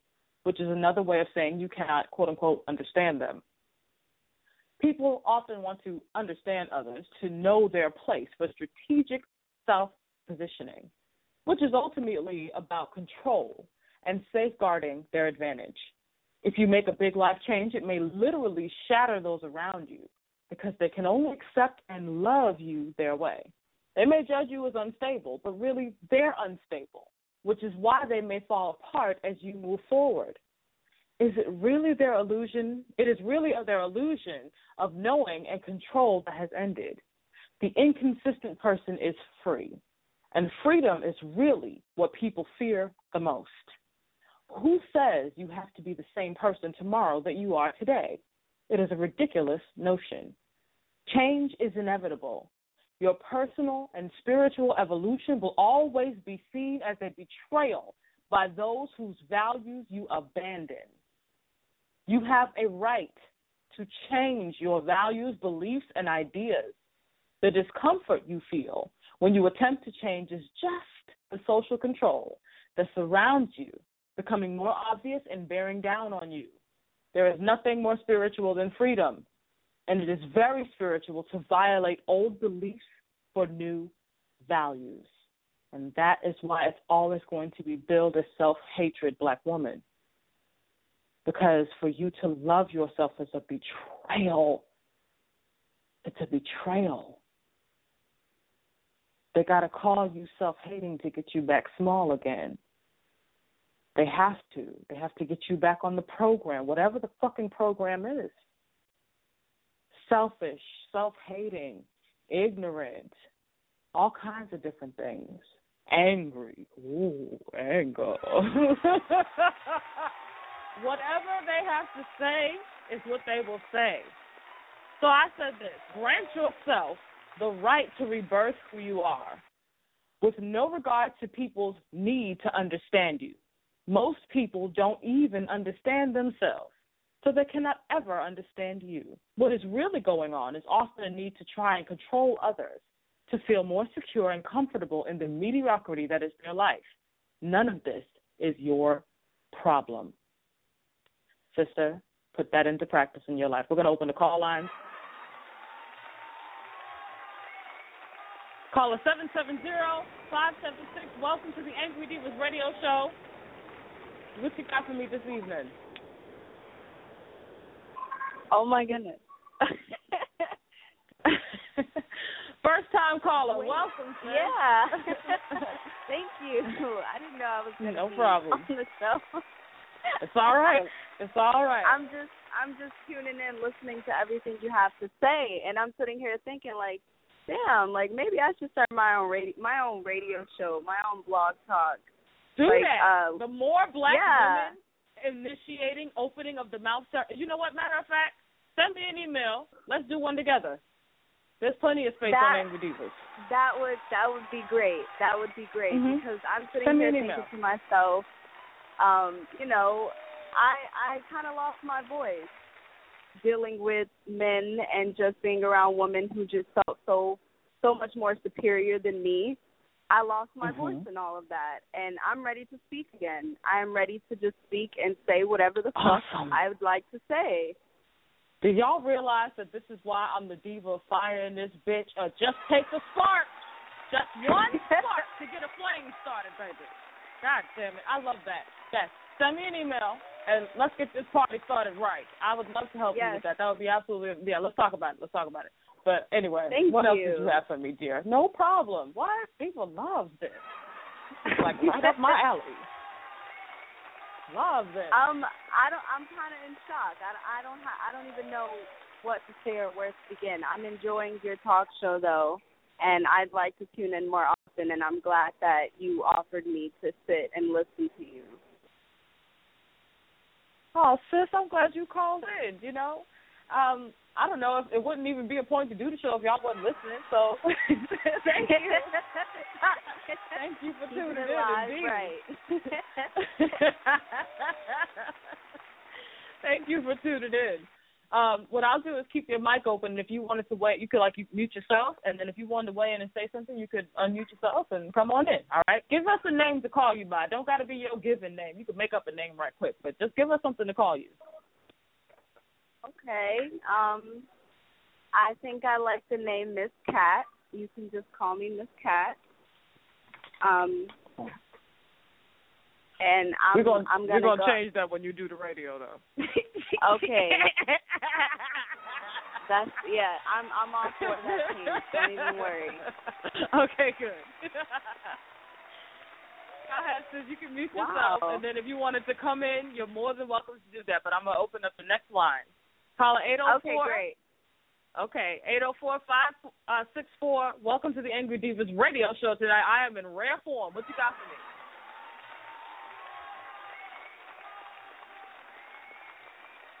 which is another way of saying you cannot, quote unquote, understand them. People often want to understand others to know their place for strategic self positioning, which is ultimately about control and safeguarding their advantage. If you make a big life change, it may literally shatter those around you because they can only accept and love you their way. They may judge you as unstable, but really they're unstable which is why they may fall apart as you move forward. Is it really their illusion? It is really their illusion of knowing and control that has ended. The inconsistent person is free, and freedom is really what people fear the most. Who says you have to be the same person tomorrow that you are today? It is a ridiculous notion. Change is inevitable. Your personal and spiritual evolution will always be seen as a betrayal by those whose values you abandon. You have a right to change your values, beliefs, and ideas. The discomfort you feel when you attempt to change is just the social control that surrounds you becoming more obvious and bearing down on you. There is nothing more spiritual than freedom, and it is very spiritual to violate old beliefs for new values. And that is why it's always going to be billed as self hatred, black woman. Because for you to love yourself is a betrayal. It's a betrayal. They got to call you self hating to get you back small again. They have to. They have to get you back on the program, whatever the fucking program is. Selfish, self hating, ignorant, all kinds of different things. Angry. Ooh, anger. Whatever they have to say is what they will say. So I said this grant yourself the right to rebirth who you are with no regard to people's need to understand you. Most people don't even understand themselves, so they cannot ever understand you. What is really going on is often a need to try and control others to feel more secure and comfortable in the mediocrity that is their life. None of this is your problem. Sister, put that into practice in your life. We're going to open the call lines. Caller 770-576. Welcome to the Angry Devas radio show. What you got for me this evening? Oh my goodness. First time caller. Welcome, sir. Yeah. Thank you. I didn't know I was going to No be problem. on the show. It's all right. It's all right. I'm just I'm just tuning in, listening to everything you have to say, and I'm sitting here thinking like, damn, like maybe I should start my own radio my own radio show, my own blog talk. Do like, that. uh, the more black yeah. women initiating opening of the mouth. You know what? Matter of fact, send me an email. Let's do one together. There's plenty of space That- on Angry Devas. That would that would be great. That would be great Mhm. because I'm sitting Send here thinking email. to myself, um, you know, I I kind of lost my voice dealing with men and just being around women who just felt so so much more superior than me. I lost my Mhm. voice in all of that, and I'm ready to speak again. I am ready to just speak and say whatever the fuck Awesome. I would like to say. Do y'all realize that this is why I'm the deva of fire in this bitch? Uh, just take a spark. Just one spark to get a flame started, baby. God damn it. I love that. Yes. Send me an email and let's get this party started right. I would love to help you with that. That would be absolutely yeah, let's talk about it. Let's talk about it. But anyway, Thank what else you. did you have for me, dear? No problem. What? People love this. It's like right up my alley. Love this. Um, I don't. I'm kind of in shock. I, I don't. Ha- I don't even know what to say or where to begin. I'm enjoying your talk show though, and I'd like to tune in more often. And I'm glad that you offered me to sit and listen to you. Oh, sis, I'm glad you called in. You know, um, I don't know if it wouldn't even be a point to do the show if y'all wasn't listening. So thank you, thank you for tuning in. live, right? thank you for tuning in. Um, what I'll do is keep your mic open. And if you wanted to wait, you could like mute yourself, and then if you wanted to weigh in and say something, you could unmute yourself and come on in. All right. Give us a name to call you by. Don't got to be your given name. You could make up a name right quick, but just give us something to call you. Okay. Um, I think I like the name Miss Cat. You can just call me Miss Cat. Um, and I'm we're gonna I'm we're gonna gonna go. change that when you do the radio though. Okay. That's yeah. I'm I'm all for that team. Don't even worry. Okay, good. Go ahead, sis. You can mute yourself, Wow. and then if you wanted to come in, you're more than welcome to do that. But I'm gonna open up the next line. Caller 804. Okay, great. Okay, eight zero four five uh, six four. Welcome to the Angry Devas radio show today. I am in rare form. What you got for me?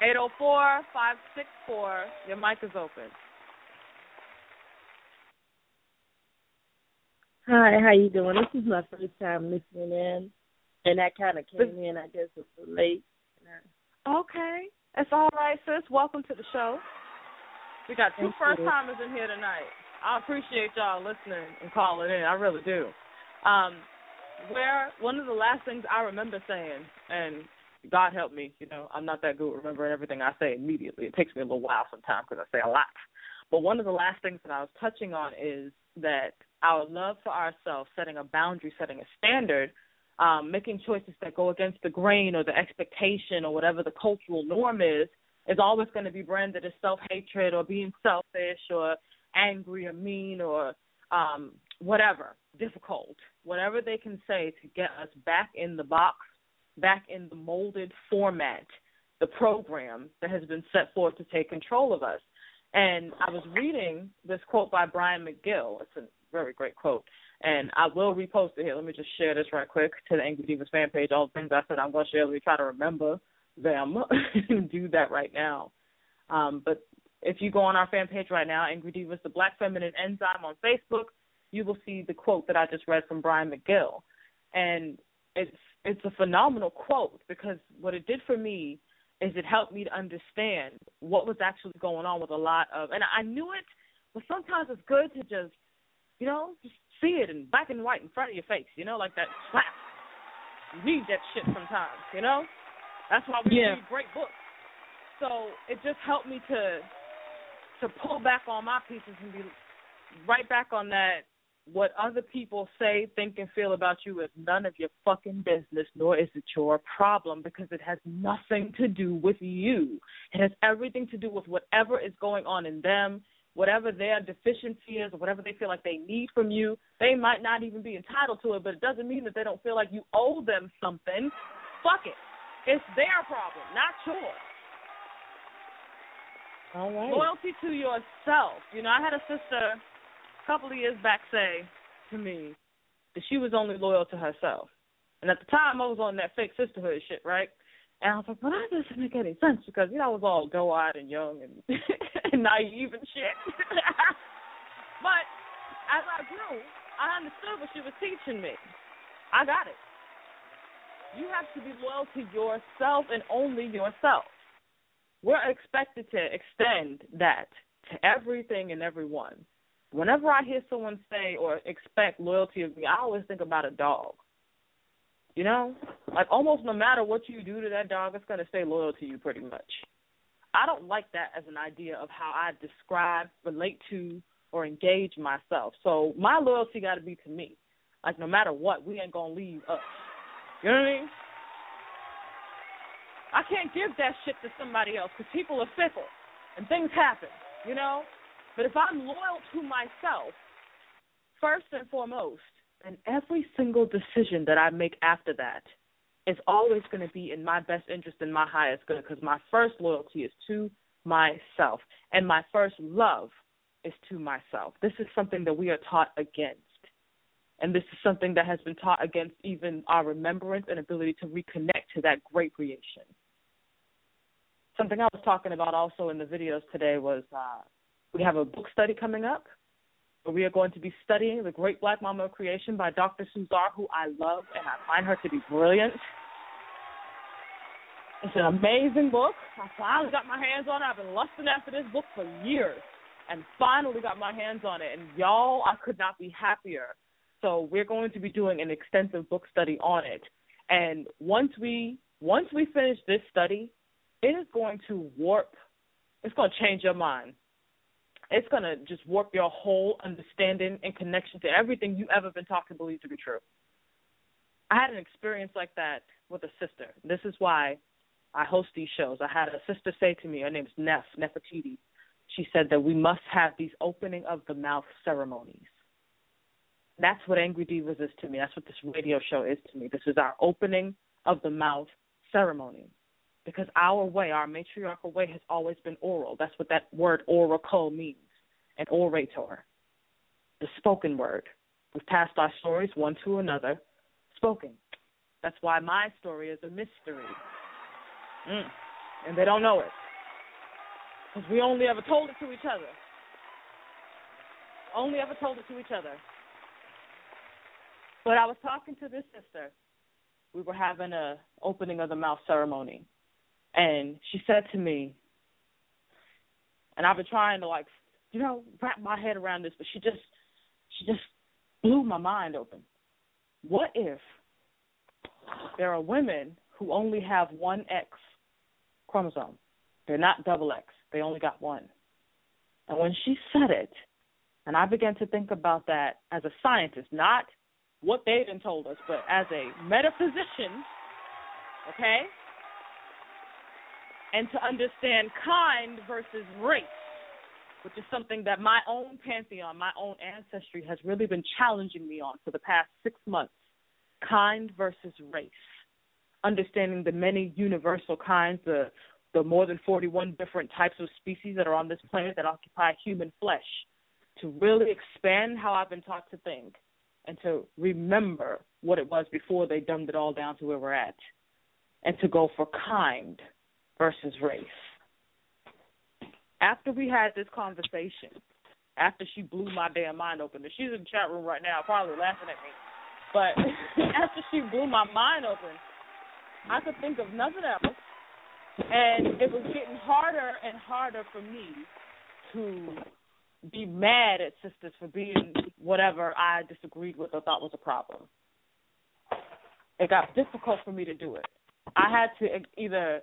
Eight zero four five six four. Your mic is open. Hi, how you doing? This is my first time listening in, and I kind of came in, I guess, it's late. Okay, it's all right, sis. Welcome to the show. We got two Thank first you. timers in here tonight. I appreciate y'all listening and calling in. I really do. Um, where one of the last things I remember saying, and God help me, you know, I'm not that good at remembering everything I say immediately. It takes me a little while sometimes because I say a lot. But one of the last things that I was touching on is that our love for ourselves, setting a boundary, setting a standard, um, making choices that go against the grain or the expectation or whatever the cultural norm is, is always going to be branded as self hatred or being selfish or angry or mean or um, whatever, difficult, whatever they can say to get us back in the box, back in the molded format, the program that has been set forth to take control of us. And I was reading this quote by Bryant McGill. It's a very great quote. And I will repost it here. Let me just share this right quick to the Angry Devas fan page. All the things I said I'm going to share. Let me try to remember them and do that right now. Um, but if you go on our fan page right now, Angry Devas, the Black Feminine Enzyme on Facebook, you will see the quote that I just read from Bryant McGill. And it's it's a phenomenal quote because what it did for me is it helped me to understand what was actually going on with a lot of and I knew it, but sometimes it's good to just you know, just see it in black and white in front of your face, you know, like that slap. You need that shit sometimes, you know? That's why we Yeah. read great books. So it just helped me to to pull back on my pieces and be right back on that what other people say, think, and feel about you is none of your fucking business, nor is it your problem because it has nothing to do with you. It has everything to do with whatever is going on in them, whatever their deficiency is, or whatever they feel like they need from you. They might not even be entitled to it, but it doesn't mean that they don't feel like you owe them something. Fuck it. It's their problem, not yours. All right. Loyalty to yourself. You know, I had a sister a couple of years back say to me that she was only loyal to herself. And at the time, I was on that fake sisterhood shit, right? And I was like, well, that doesn't make any sense because, you know, I was all doe-eyed and young and, and naive and shit. but as I grew, I understood what she was teaching me. I got it. You have to be loyal to yourself and only yourself. We're expected to extend that to everything and everyone. Whenever I hear someone say or expect loyalty of me, I always think about a dog. You know, like almost no matter what you do to that dog, it's going to stay loyal to you pretty much. I don't like that as an idea of how I describe, relate to, or engage myself. So my loyalty got to be to me. Like no matter what, we ain't gonna leave us. You know what I mean? I can't give that shit to somebody else because people are fickle and things happen. You know. But if I'm loyal to myself, first and foremost, then every single decision that I make after that is always going to be in my best interest and my highest good because my first loyalty is to myself and my first love is to myself. This is something that we are taught against. And this is something that has been taught against even our remembrance and ability to reconnect to that great creation. Something I was talking about also in the videos today was uh, we have a book study coming up we are going to be studying The Great Black Mama of Creation by Dr. Suzar, who I love and I find her to be brilliant. It's an amazing book. I finally got my hands on it. I've been lusting after this book for years and finally got my hands on it. And y'all, I could not be happier. So we're going to be doing an extensive book study on it. And once we once we finish this study, it is going to warp it's going to change your mind it's to just warp your whole understanding and connection to everything you ever been taught to believe to be true. I had an experience like that with a sister. This is why I host these shows. I had a sister say to me, her name's Neff, Nefertiti. She said that we must have these opening of the mouth ceremonies. That's what Angry Devas is to me. That's what this radio show is to me. This is our opening of the mouth ceremony because our way, our matriarchal way, has always been oral. That's what that word oracle means, an orator, the spoken word. We've passed our stories one to another, spoken. That's why my story is a mystery. Mm. and they don't know it. Because we only ever told it to each other. Only ever told it to each other. But I was talking to this sister. We were having a opening of the mouth ceremony, and she said to me, and I've been trying to like, you know, wrap my head around this, but she just, she just blew my mind open. What if there are women who only have one X chromosome? They're not double X. They only got one. And when she said it, and I began to think about that as a scientist, not what they've been told us, but as a metaphysician, okay? And to understand kind versus race, which is something that my own pantheon, my own ancestry has really been challenging me on for the past six months kind versus race. Understanding the many universal kinds, the the more than 41 different types of species that are on this planet that occupy human flesh, to really expand how I've been taught to think and to remember what it was before they dumbed it all down to where we're at, and to go for kind versus race. After we had this conversation, after she blew my damn mind open, and she's in the chat room right now, probably laughing at me. But after she blew my mind open, I could think of nothing else and it was getting harder and harder for me to be mad at sisters for being whatever I disagreed with or thought was a problem. It got difficult for me to do it. I had to either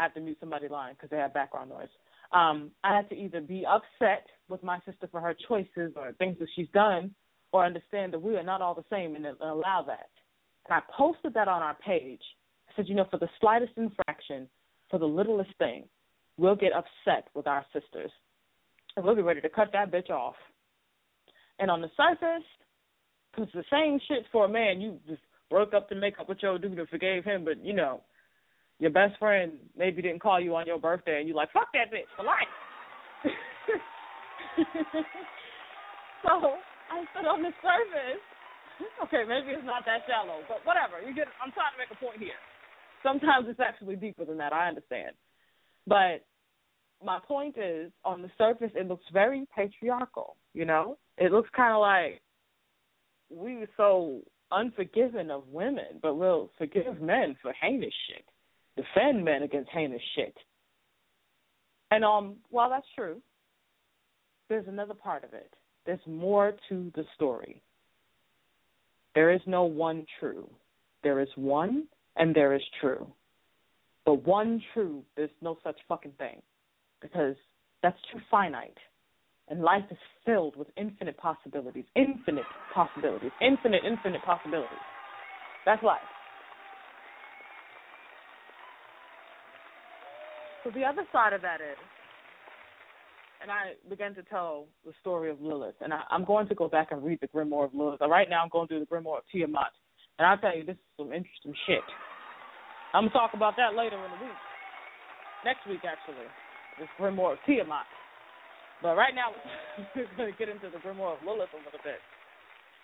I had to mute somebody line because they had background noise. Um, I had to either be upset with my sister for her choices or things that she's done, or understand that we are not all the same and allow that. And I posted that on our page. I said, you know, for the slightest infraction, for the littlest thing, we'll get upset with our sisters. And we'll be ready to cut that bitch off. And on the surface, because the same shit for a man, you just broke up to make up with your dude and forgave him, but you know, your best friend maybe didn't call you on your birthday and you're like, fuck that bitch for life. so I said on the surface, okay, maybe it's not that shallow, but whatever. You get I'm trying to make a point here sometimes it's actually deeper than that. I understand, but my point is, on the surface, it looks very patriarchal. You know, it looks kind of like we were so unforgiving of women, but we'll forgive men for heinous shit, defend men against heinous shit. And um, while that's true, there's another part of it. There's more to the story. There is no one true. There is one and there is true. But one true, there's no such fucking thing because that's too finite. And life is filled with infinite possibilities, infinite possibilities, infinite, infinite possibilities. That's life. So the other side of that is, and I began to tell the story of Lilith, and I, am going to go back and read the Grimoire of Lilith. Right now, I'm going through the Grimoire of Tiamat, and I'll tell you, this is some interesting shit. I'm gonna talk about that later in the week. Next week, actually, this Grimoire of Tiamat. But right now, we're gonna get into the Grimoire of Lilith a little bit,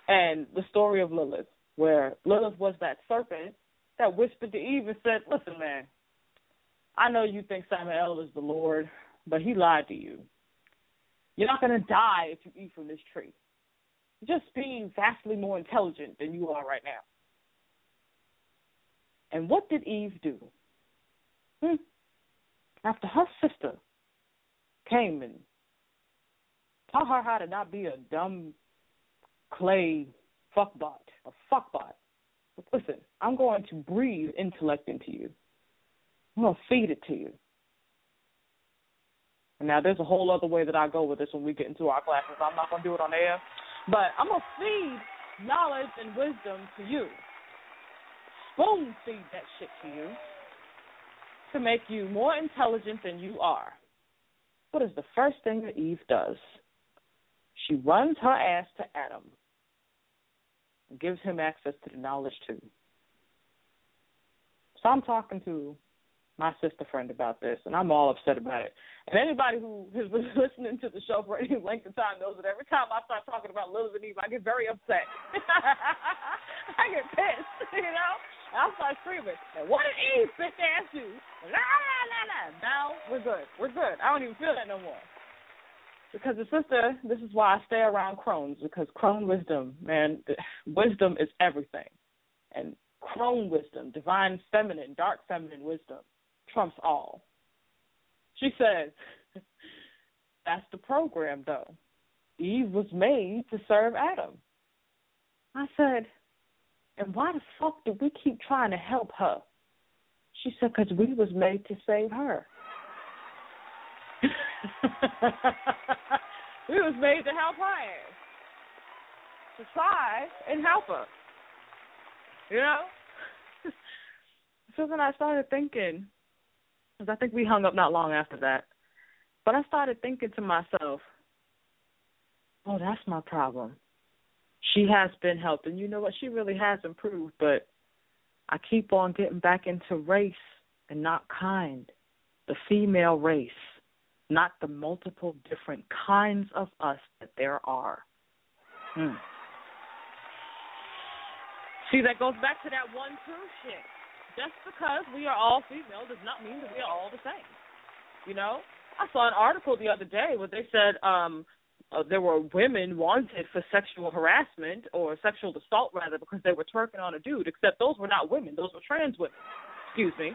and the story of Lilith, where Lilith was that serpent that whispered to Eve and said, "Listen, man, I know you think Samael is the Lord, but he lied to you. You're not gonna die if you eat from this tree. Just being vastly more intelligent than you are right now." And what did Eve do? Hmm. After her sister came and taught her how to not be a dumb clay fuckbot, a fuckbot. Listen, I'm going to breathe intellect into you. I'm to feed it to you. Now there's a whole other way that I go with this when we get into our classes. I'm not going to do it on air. But I'm going to feed knowledge and wisdom to you spoon feed that shit to you to make you more intelligent than you are. What is the first thing that Eve does? She runs her ass to Adam and gives him access to the knowledge too. So I'm talking to my sister friend about this, and I'm all upset about it. And anybody who has been listening to the show for any length of time knows that every time I start talking about Lilith and Eve, I get very upset. I get pissed, you know? I start screaming. And what did Eve bitch ass you? La la la la. Now we're good. We're good. I don't even feel that no more. Because the sister, this is why I stay around crones because crone wisdom, man, wisdom is everything, and crone wisdom, divine feminine, dark feminine wisdom, trumps all. She says, that's the program, though. Eve was made to serve Adam. I said, and why the fuck do we keep trying to help her? She said, because we was made to save her. we was made to help her. To try and help her. You know? so then I started thinking, because I think we hung up not long after that. But I started thinking to myself, oh, that's my problem. She has been helped. And you know what? She really has improved, but I keep on getting back into race and not kind. The female race, not the multiple different kinds of us that there are. Hmm. See, that goes back to that one true shit. Just because we are all female does not mean that we are all the same. You know? I saw an article the other day where they said um uh, there were women wanted for sexual harassment or sexual assault rather because they were twerking on a dude except those were not women. Those were trans women. Excuse me.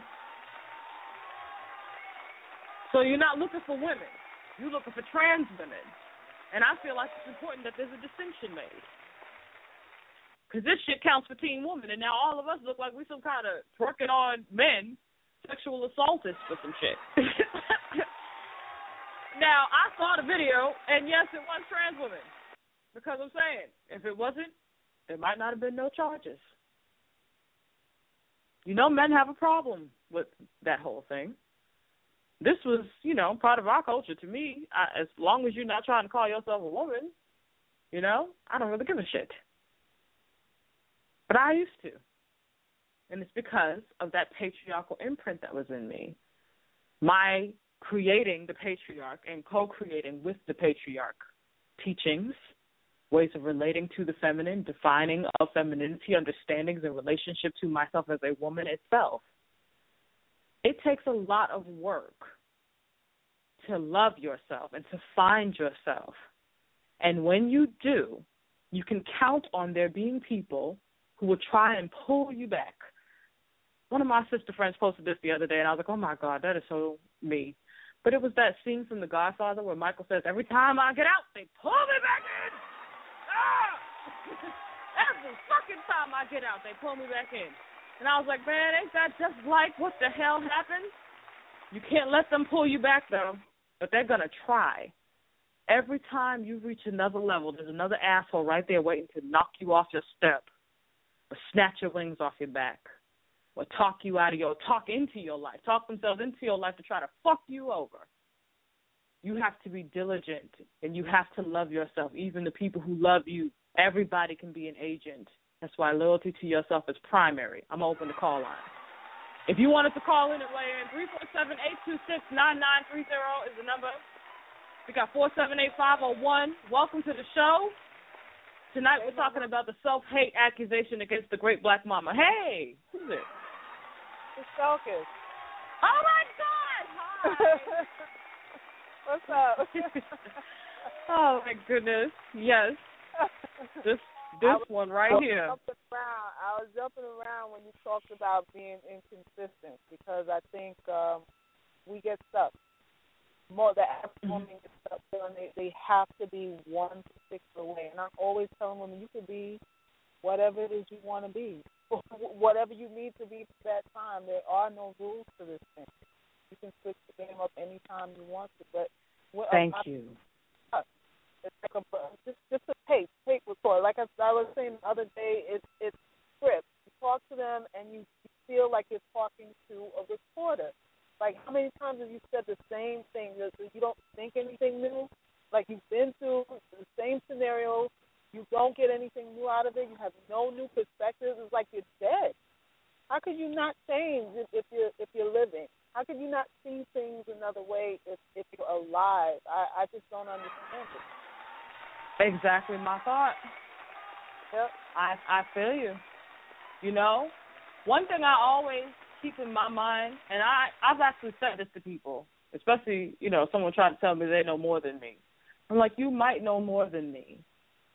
So you're not looking for women. You're looking for trans women. And i feel like it's important that there's a distinction made because this shit counts for teen woman and now all of us look like we some kind of twerking on men sexual assaultists for some shit Now I saw the video, and yes, it was trans women. Because I'm saying, if it wasn't, there might not have been no charges. You know, men have a problem with that whole thing. This was, you know, part of our culture. To me, I, as long as you're not trying to call yourself a woman, you know, I don't really give a shit. But I used to. And it's because of that patriarchal imprint that was in me. My creating the patriarch and co creating with the patriarch teachings, ways of relating to the feminine, defining of femininity, understandings and relationship to myself as a woman itself. It takes a lot of work to love yourself and to find yourself. And when you do, you can count on there being people who will try and pull you back. One of my sister friends posted this the other day, and I was like, oh my God, that is so me. But it was that scene from The Godfather where Michael says, "Every time I get out, they pull me back in." Ah! Every fucking time I get out, they pull me back in. And I was like, man, ain't that just like what the hell happened? You can't let them pull you back though, but they're gonna try. Every time you reach another level, there's another asshole right there waiting to knock you off your step or snatch your wings off your back or talk you out of your talk into your life, talk themselves into your life to try to fuck you over. You have to be diligent and you have to love yourself, even the people who love you. Everybody can be an agent. That's why loyalty to yourself is primary. I'm open to call line. If you wanted to call in and weigh in, 347-826-9930 is the number. We got 478-501. Welcome to the show. Tonight we're talking about the self-hate accusation against the great black mama. Hey, who's it? It's Focus. Oh my God! Hi. What's up? oh my goodness! Yes, this this one right here. Around. I was jumping around when you talked about being inconsistent because I think um, we get stuck. More the average Mm-hmm. woman gets stuck feeling they they have to be one particular way, and I'm always telling women you can be whatever it is you want to be whatever you need to be for that time. There are no rules to this thing. You can switch the game up anytime you want to. But what thank I, you. It's like a just just a tape tape record. Like I, I was saying the other day, it's it's script. You talk to them and you feel like you're talking to a reporter. Like how many times have you said the same thing? That you don't think anything new. Like you've been through the same scenario you don't get anything new out of it. You have no new perspectives. It's like you're dead. How could you not change if, if you're if you're living? How could you not see things another way if if you're alive? I I just don't understand it. Exactly my thought. Yep. I I feel you. You know, one thing I always keep in my mind, and I I've actually said this to people. especially you know someone trying to tell me they know more than me. I'm like, you might know more than me,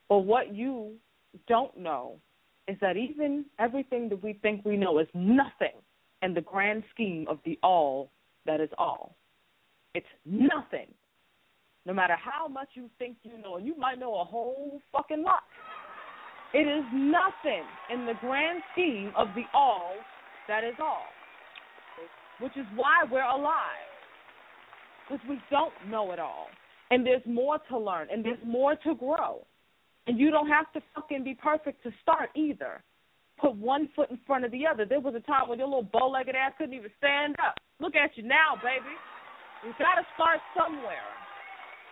but what you don't know is that even everything that we think we know is nothing in the grand scheme of the all that is all. It's nothing. No matter how much you think you know, and you might know a whole fucking lot. It is nothing in the grand scheme of the all that is all. Which is why we're alive. Because we don't know it all. And there's more to learn and there's more to grow. And you don't have to fucking be perfect to start either. Put one foot in front of the other. There was a time when your little bow legged ass couldn't even stand up. Look at you now, baby. You gotta start somewhere.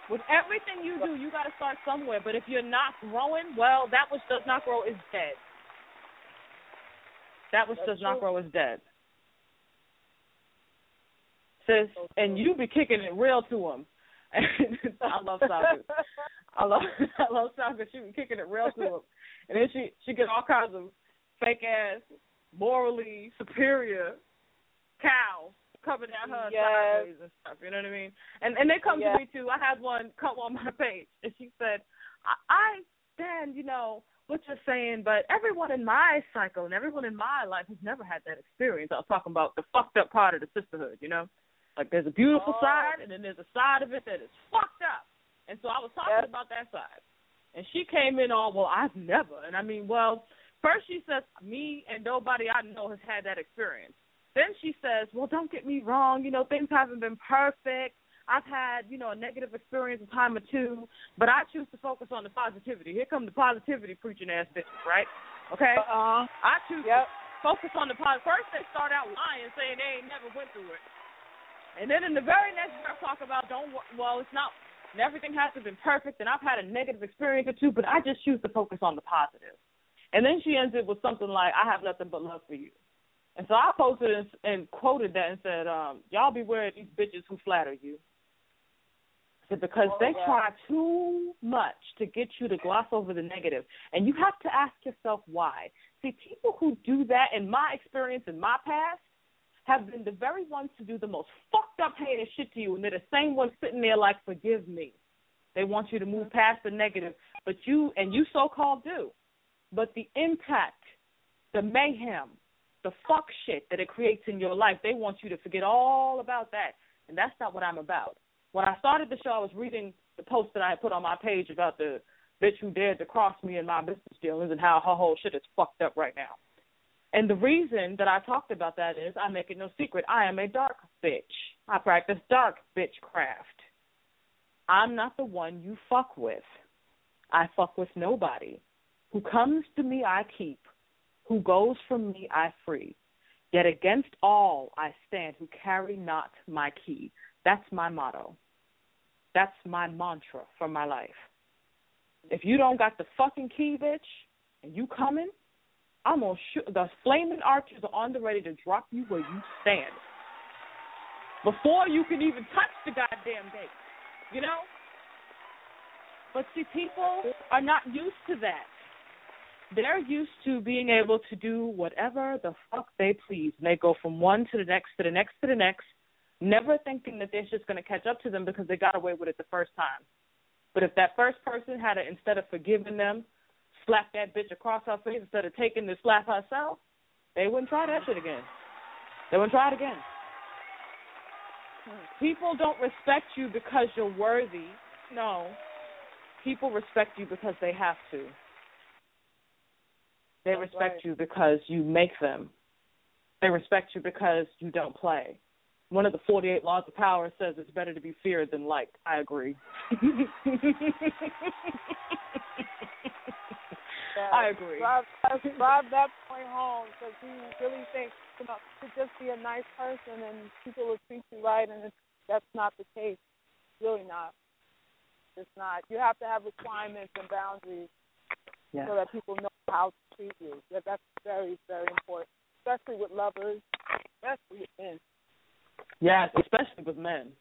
With everything you do, you gotta start somewhere. But if you're not growing, well, that which does not grow is dead. That which That's does not grow is dead. Sis, and you be kicking it real to him. I love Saga. I love I love Saga. She be kicking it real to him, and then she she get all kinds of fake ass, morally superior cow coming at her Yes. sideways and stuff. You know what I mean? And and they come Yes. to me too. I had one come on my page, and she said, "I, I stand, you know." What you're saying, but everyone in my cycle and everyone in my life has never had that experience. I was talking about the fucked up part of the sisterhood, you know? Like there's a beautiful Oh. side and then there's a side of it that is fucked up. And so I was talking about that side. And she came in all, well, I've never. And I mean, well, first she says, me and nobody I know has had that experience. Then she says, well, don't get me wrong, you know, things haven't been perfect. I've had, you know, a negative experience a time or two, but I choose to focus on the positivity. Here come the positivity preaching ass bitches, right? Okay? Uh-uh. I choose Yep. to focus on the positive. First, they start out lying, saying they ain't never went through it. And then in the very next breath, talk about don't well, it's not. Everything hasn't been perfect, and I've had a negative experience or two, but I just choose to focus on the positive. And then she ends it with something like, "I have nothing but love for you." And so I posted and, and quoted that and said, um, "Y'all beware of these bitches who flatter you." I said, because Oh, they yeah. try too much to get you to gloss over the negative, and you have to ask yourself why. See, people who do that, in my experience, in my past, have been the very ones to do the most fucked up heinous shit to you, and they're the same ones sitting there like, forgive me. They want you to move past the negative, but you and you so called do. But the impact, the mayhem, the fuck shit that it creates in your life, they want you to forget all about that. And that's not what I'm about. When I started the show, I was reading the post that I had put on my page about the bitch who dared to cross me in my business dealings and how her whole shit is fucked up right now. And the reason that I talked about that is I make it no secret. I am a dark bitch. I practice dark bitchcraft. I'm not the one you fuck with. I fuck with nobody. Who comes to me, I keep. Who goes from me, I free. Yet against all I stand who carry not my key. That's my motto. That's my mantra for my life. If you don't got the fucking key, bitch, and you coming, I'm gonna shoot. The flaming archers are on the ready to drop you where you stand. Before you can even touch the goddamn gate, you know. But see, people are not used to that. They're used to being able to do whatever the fuck they please, and they go from one to the next to the next to the next, never thinking that they're just going to catch up to them because they got away with it the first time. But if that first person had, a, instead of forgiving them, slap that bitch across her face instead of taking the slap herself, they wouldn't try that shit again. They wouldn't try it again. People don't respect you because you're worthy. No. People respect you because they have to. They That's respect right. you because you make them. They respect you because you don't play. One of the 48 laws of power says it's better to be feared than liked. I agree. Yeah, I agree. Drive, drive, drive that point home because you really think you know to just be a nice person and people will treat you right, and it's, that's not the case. Really not. It's not. You have to have requirements and boundaries Yeah. so that people know how to treat you. That that's very very important, especially with lovers, especially with men. Yes, especially with men.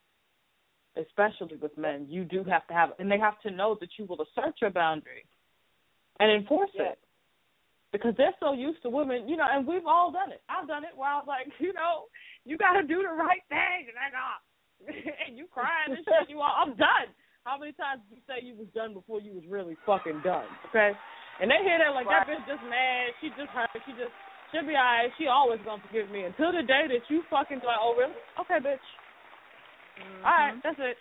Especially with men, you do have to have, and they have to know that you will assert your boundary and enforce Yeah. it, because they're so used to women, you know. And we've all done it. I've done it where I was like, you know, you got to do the right thing, and I got, and you crying and shit. You all, I'm done. How many times did you say you was done before you was really fucking done? Okay, and they hear that like that bitch just mad. She just hurt. She just she'll be alright. She always gonna forgive me until the day that you fucking like, oh really? Okay, bitch. Mm-hmm. All right, that's it.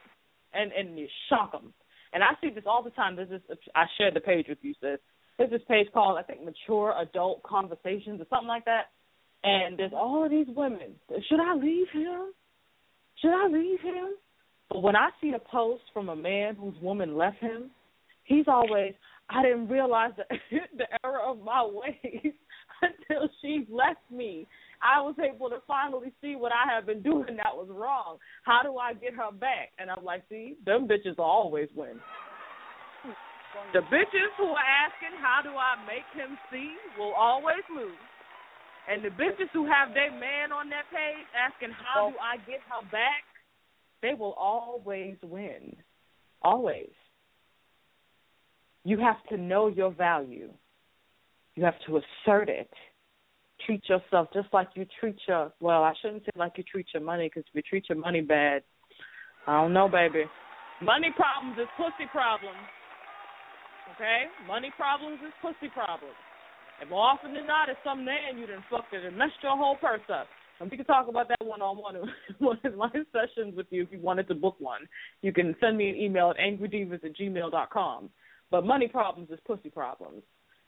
And and you shock them. And I see this all the time. There's this. I shared the page with you, sis. There's this page called I think Mature Adult Conversations or something like that. And there's all of these women. Should I leave him? Should I leave him? But when I see a post from a man whose woman left him, he's always, I didn't realize the, the error of my ways until she left me. I was able to finally see what I have been doing that was wrong. How do I get her back? And I'm like, see, them bitches always win. The bitches who are asking, how do I make him see, will always lose. And the bitches who have their man on that page asking, how do I get her back, they will always win. Always. You have to know your value. You have to assert it. Treat yourself just like you treat your, well, I shouldn't say like you treat your money because if you treat your money bad, I don't know, baby. Money problems is pussy problems. Okay? Money problems is pussy problems. And more often than not, it's some man you done fucked it and messed your whole purse up. And we can talk about that one on one one of my sessions with you if you wanted to book one. You can send me an email at angrydevas at gmail dot com. But money problems is pussy problems.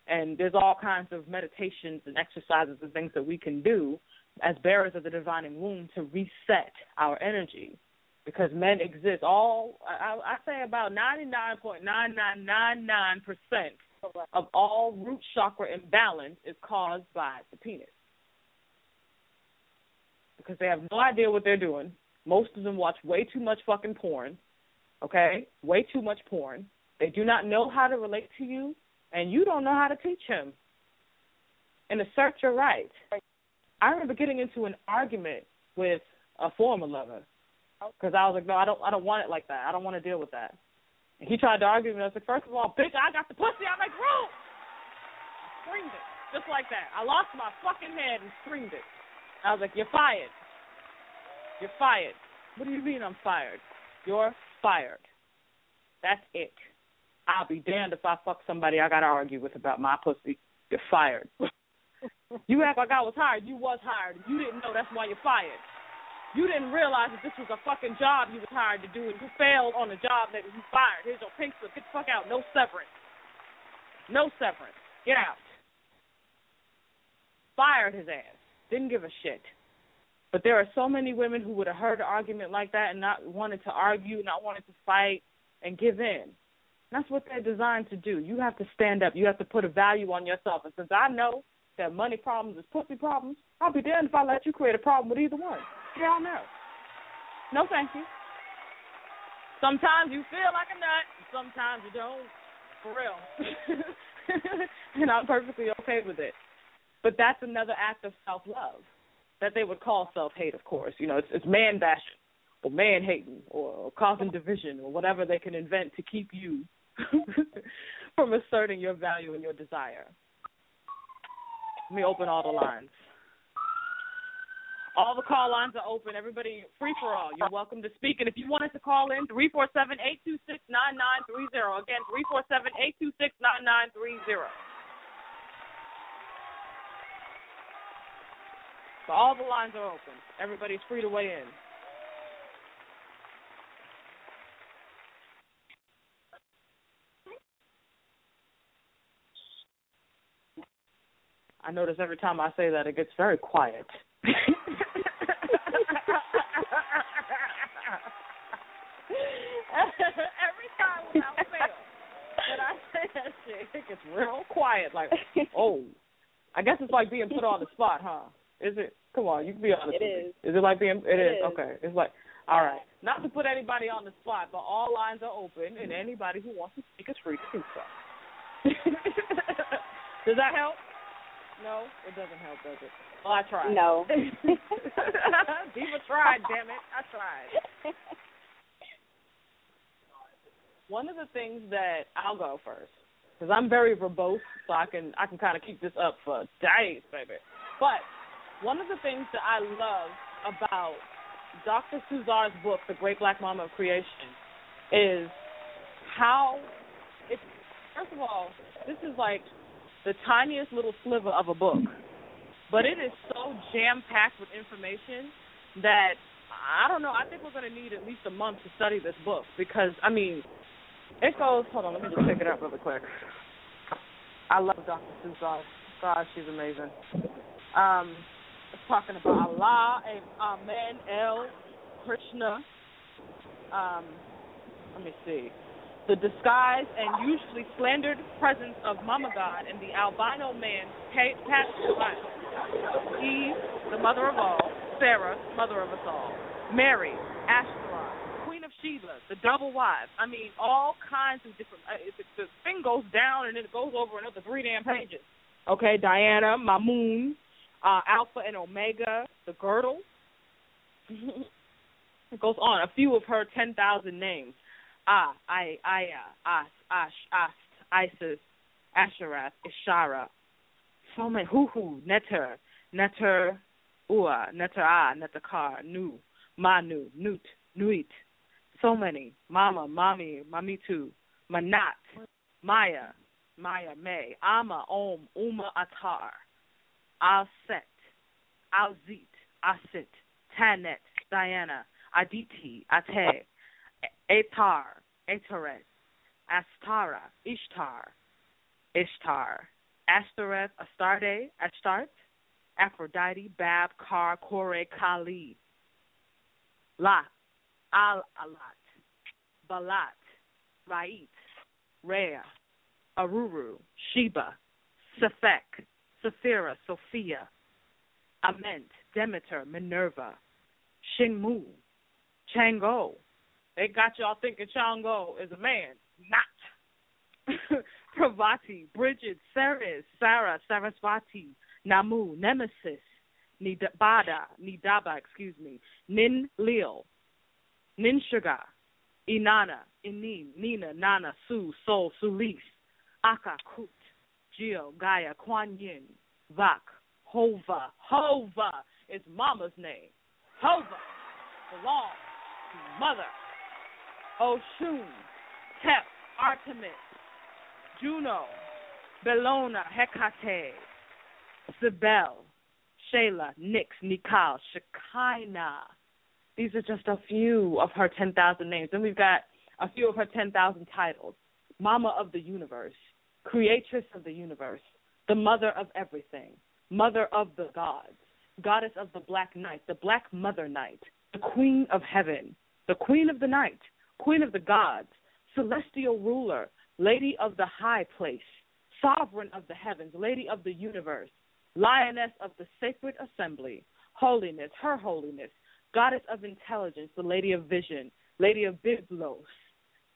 And there's all kinds of meditations and exercises and things that we can do as bearers of the divining womb to reset our energy. Because men exist all I, I say about ninety nine point nine nine nine nine percent of all root chakra imbalance is caused by the penis. Because they have no idea what they're doing. Most of them watch way too much fucking porn. Okay? Way too much porn. They do not know how to relate to you, and you don't know how to teach him. And assert your right. I remember getting into an argument with a former lover because I was like, no, I don't, I don't want it like that. I don't want to deal with that. And he tried to argue with me. I was like, first of all, bitch, I got the pussy. I make room. I screamed it just like that. I lost my fucking head and screamed it. I was like, you're fired. You're fired. What do you mean I'm fired? You're fired. That's it. I'll be damned if I fuck somebody I got to argue with about my pussy. You're fired. you act like I was hired. You was hired. You didn't know. That's why you're fired. You didn't realize that this was a fucking job you was hired to do, and you failed on the job that you fired. Here's your pink slip. Get the fuck out. No severance. No severance. Get out. Fired his ass. Didn't give a shit. But there are so many women who would have heard an argument like that and not wanted to argue, not wanted to fight, and give in. That's what they're designed to do. You have to stand up. You have to put a value on yourself. And since I know that money problems is pussy problems, I'll be damned if I let you create a problem with either one. Hell no. No, thank you. Sometimes you feel like a nut, sometimes you don't. For real. and I'm perfectly okay with it. But that's another act of self love that they would call self hate, of course. You know, it's, it's man bashing or man hating or causing division or whatever they can invent to keep you from asserting your value and your desire. Let me open all the lines. All the call lines are open. Everybody, free for all. You're welcome to speak. And if you wanted to call in, 347 826 9930. Again, 347 826 9930. So all the lines are open. Everybody's free to weigh in. I notice every time I say that, it gets very quiet. every time without fail, when I say that shit, it gets real quiet. Like, oh, I guess it's like being put on the spot, huh? Is it? Come on, you can be honest. It with me. is. Is it like being? It is. is. Okay. It's like, all right. Not to put anybody on the spot, but all lines are open, and anybody who wants to speak is free to do so. Does that help? No, it doesn't help, does it? Well, I tried. No. Deva tried, damn it. I tried. One of the things that I'll go first, because I'm very verbose, so I can I can kind of keep this up for days, baby. But one of the things that I love about Dr. Suzar's book, The Great Black Mama of Creation, is how it's first of all, this is like the tiniest little sliver of a book. But it is so jam packed with information that I don't know, I think we're gonna need at least a month to study this book because I mean it goes hold on, let me just pick it up really quick. I love Dr. Suzar. God, she's amazing. Um it's talking about Allah Amen El Krishna. Um let me see. The disguised and usually slandered presence of Mama God and the albino man Pastor Eve, the mother of all, Sarah, mother of us all, Mary, Ashtaroth, Queen of Sheba, the double wives. I mean, all kinds of different. Uh, it, the thing goes down and then it goes over another three damn pages. Okay, Diana, Mamun, uh, Alpha and Omega, the girdle. it goes on. A few of her ten thousand names. Ah, I, Aya, uh, As, ah, Ash, Ast, Isis, Asheroth, Ishara. So many. Huhu, Neter, Neter, Ua, Netera, ah, Netakar, Nu, Manu, Nut, Nuit. So many. Mama, Mami, Mamitu, Manat, Maya, Maya May, Ama, Om, Uma Atar, Alset, Alzit, Asit, Tanet, Diana, Aditi, Ate, Atar, Ataret, Astara, Ishtar, Ishtar, Ashtoreth, Astarte, Ashtart, Aphrodite, Bab, Kar, Kore, Kali, Lot, Al Alat, Balat, Rait, Rea, Aruru, Sheba, Sefek, Sephira, Sophia, Ament, Demeter, Minerva, Shinmu, Chango. They got y'all thinking Chango is a man. Not. Pravati, Bridget, Ceres, Sarah, Sarasvati, Namu, Nemesis, Nidabada, Nidaba, excuse me, Nin Lil, Nin Sugar, Inanna, Inin, Nina, Nana, Su, Sol, Sulis, Aka, Kut, Geo, Gaia, Kuan Yin, Vak, Hova. Hova is mama's name. Hova belongs to mother. Oshun, Tep, Artemis, Juno, Bellona, Hecate, Sibel, Shayla, Nix, Nikal, Shekinah. These are just a few of her 10,000 names. Then we've got a few of her 10,000 titles Mama of the Universe, Creatress of the Universe, the Mother of Everything, Mother of the Gods, Goddess of the Black Night, the Black Mother Night, the Queen of Heaven, the Queen of the Night, Queen of the Gods, Celestial Ruler, Lady of the High Place, Sovereign of the Heavens, Lady of the Universe, Lioness of the Sacred Assembly, Holiness, Her Holiness, Goddess of Intelligence, the Lady of Vision, Lady of Byblos,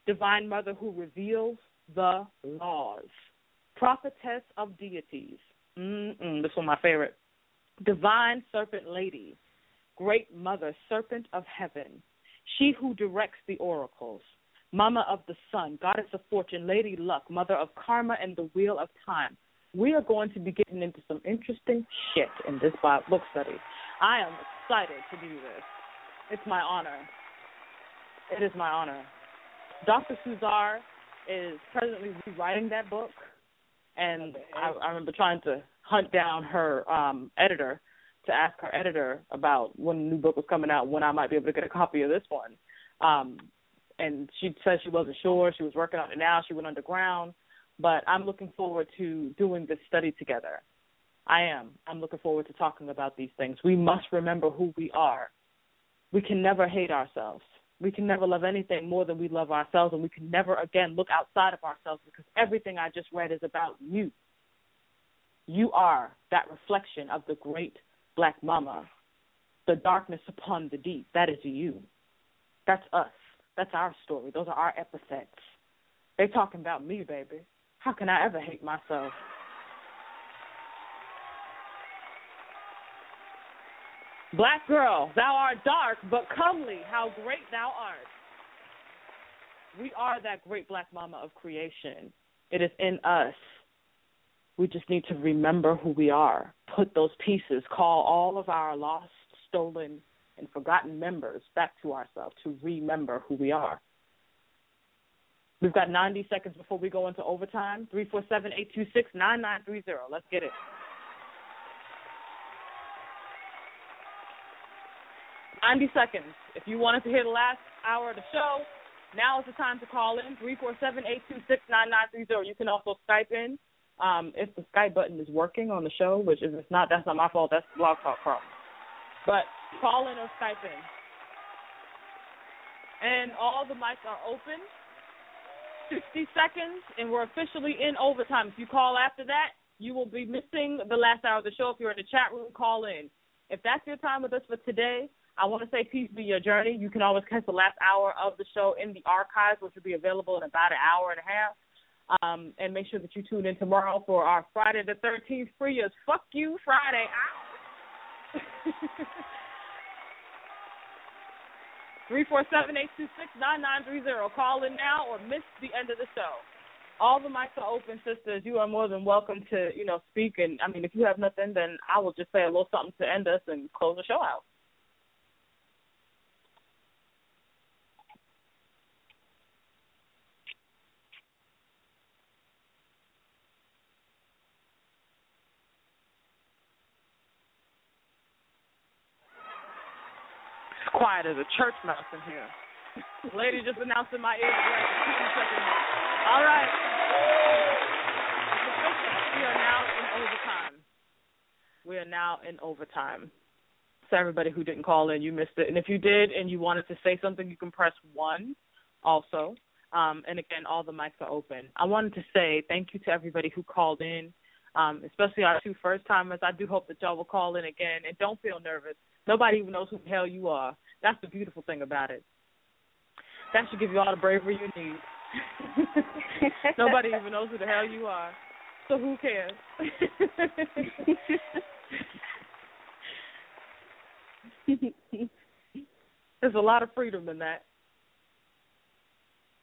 Divine Mother who reveals the laws, Prophetess of Deities. Mm-mm, this one my favorite. Divine Serpent Lady, Great Mother, Serpent of Heaven, she who directs the oracles, Mama of the Sun, Goddess of Fortune, Lady Luck, Mother of Karma and the Wheel of Time. We are going to be getting into some interesting shit in this book study. I am excited to do this. It's my honor. It is my honor. Dr. Suzar is presently rewriting that book, and I, I remember trying to hunt down her um, editor to ask her editor about when the new book was coming out, when I might be able to get a copy of this one. Um, and she said she wasn't sure. She was working on it now. She went underground, but I'm looking forward to doing this study together. I am. I'm looking forward to talking about these things. We must remember who we are. We can never hate ourselves. We can never love anything more than we love ourselves, and we can never again look outside of ourselves because everything I just read is about you. You are that reflection of the great black mama, the darkness upon the deep. That is you. That's us. That's our story. Those are our epithets. They talking about me, baby. How can I ever hate myself? Black girl, thou art dark but comely. How great thou art. We are that great black mama of creation. It is in us. We just need to remember who we are, put those pieces, call all of our lost, stolen, and forgotten members back to ourselves to remember who we are. We've got 90 seconds before we go into overtime. 347 826 9930. Let's get it. 90 seconds. If you wanted to hear the last hour of the show, now is the time to call in 347-826-9930. You can also Skype in um, if the Skype button is working on the show, which if it's not, that's not my fault. That's Blog Talk problem. But call in or Skype in. And all the mics are open. 60 seconds, and we're officially in overtime. If you call after that, you will be missing the last hour of the show. If you're in the chat room, call in. If that's your time with us for today, I want to say peace be your journey. You can always catch the last hour of the show in the archives, which will be available in about an hour and a half. Um, and make sure that you tune in tomorrow for our Friday the 13th free as fuck you Friday. Three four seven eight two six nine nine three zero. Call in now or miss the end of the show. All the mics are open, sisters. You are more than welcome to, you know, speak. And I mean, if you have nothing, then I will just say a little something to end us and close the show out. It's quiet as a church mouse in here. Lady just announced in my ear. All right. We are now in overtime. We are now in overtime. So everybody who didn't call in, you missed it. And if you did and you wanted to say something, you can press one also. Um, and again, all the mics are open. I wanted to say thank you to everybody who called in, um, especially our two first timers. I do hope that y'all will call in again and don't feel nervous. Nobody even knows who the hell you are. That's the beautiful thing about it. That should give you all the bravery you need. Nobody even knows who the hell you are. So who cares? there's a lot of freedom in that.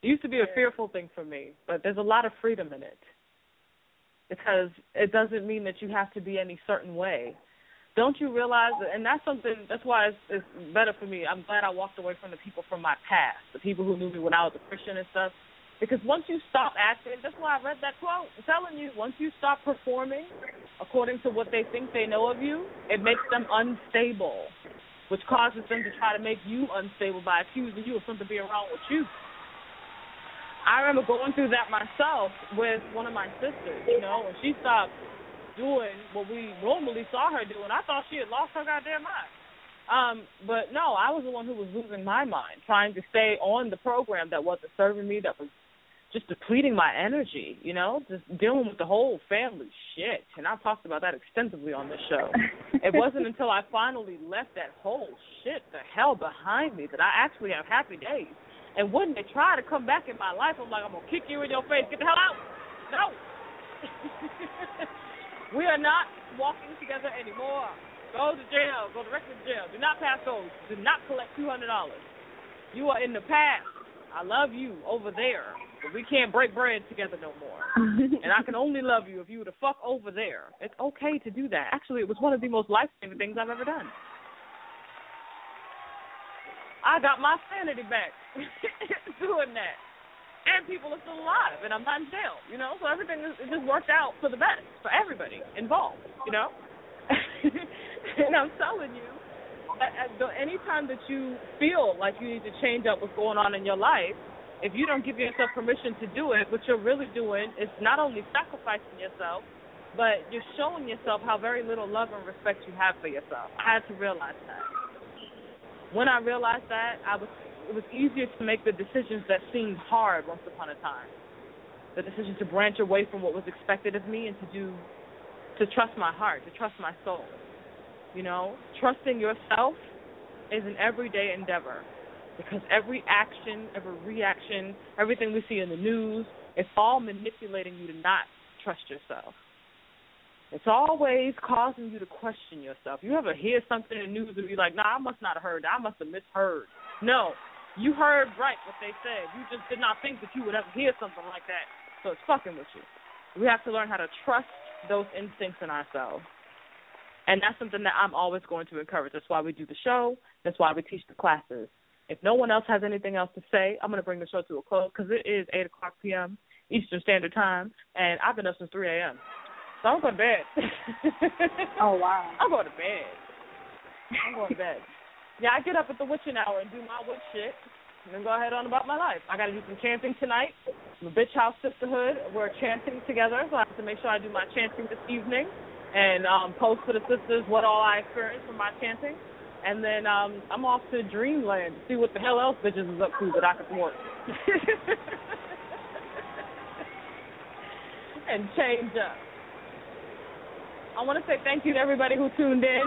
It used to be a fearful thing for me, but there's a lot of freedom in it. Because it doesn't mean that you have to be any certain way. Don't you realize and that's something that's why it's, it's better for me. I'm glad I walked away from the people from my past, the people who knew me when I was a Christian and stuff. Because once you stop acting, that's why I read that quote. I'm telling you, once you stop performing according to what they think they know of you, it makes them unstable, which causes them to try to make you unstable by accusing you of something being wrong with you. I remember going through that myself with one of my sisters, you know, when she stopped doing what we normally saw her doing, I thought she had lost her goddamn mind. Um, but no, I was the one who was losing my mind, trying to stay on the program that wasn't serving me, that was just depleting my energy, you know, just dealing with the whole family shit. And I've talked about that extensively on this show. it wasn't until I finally left that whole shit the hell behind me that I actually have happy days. And when they try to come back in my life, I'm like, I'm gonna kick you in your face. Get the hell out! No. we are not walking together anymore. Go to jail. Go directly to jail. Do not pass those. Do not collect two hundred dollars. You are in the past. I love you over there, but we can't break bread together no more. and I can only love you if you were to fuck over there. It's okay to do that. Actually, it was one of the most life saving things I've ever done. I got my sanity back doing that. And people are still alive, and I'm not in jail, you know? So everything is, it just worked out for the best for everybody involved, you know? and I'm telling you, the, anytime that you feel like you need to change up what's going on in your life, if you don't give yourself permission to do it, what you're really doing is not only sacrificing yourself, but you're showing yourself how very little love and respect you have for yourself. I had to realize that when I realized that, I was it was easier to make the decisions that seemed hard once upon a time. The decision to branch away from what was expected of me and to do to trust my heart, to trust my soul. You know, trusting yourself is an everyday endeavor because every action, every reaction, everything we see in the news, it's all manipulating you to not trust yourself. It's always causing you to question yourself. You ever hear something in the news and be like, nah, I must not have heard that. I must have misheard. No, you heard right what they said. You just did not think that you would ever hear something like that. So it's fucking with you. We have to learn how to trust those instincts in ourselves. And that's something that I'm always going to encourage. That's why we do the show. That's why we teach the classes. If no one else has anything else to say, I'm going to bring the show to a close because it is 8 o'clock p.m. Eastern Standard Time, and I've been up since 3 a.m. So I'm going to bed. oh, wow. I'm going to bed. I'm going to bed. Yeah, I get up at the witching hour and do my witch shit, and then go ahead on about my life. I got to do some chanting tonight. The Bitch House Sisterhood, we're chanting together, so I have to make sure I do my chanting this evening and um, post for the sisters what all I experienced from my chanting. And then um, I'm off to Dreamland to see what the hell else bitches is up to that I can thwart. and change up. I want to say thank you to everybody who tuned in,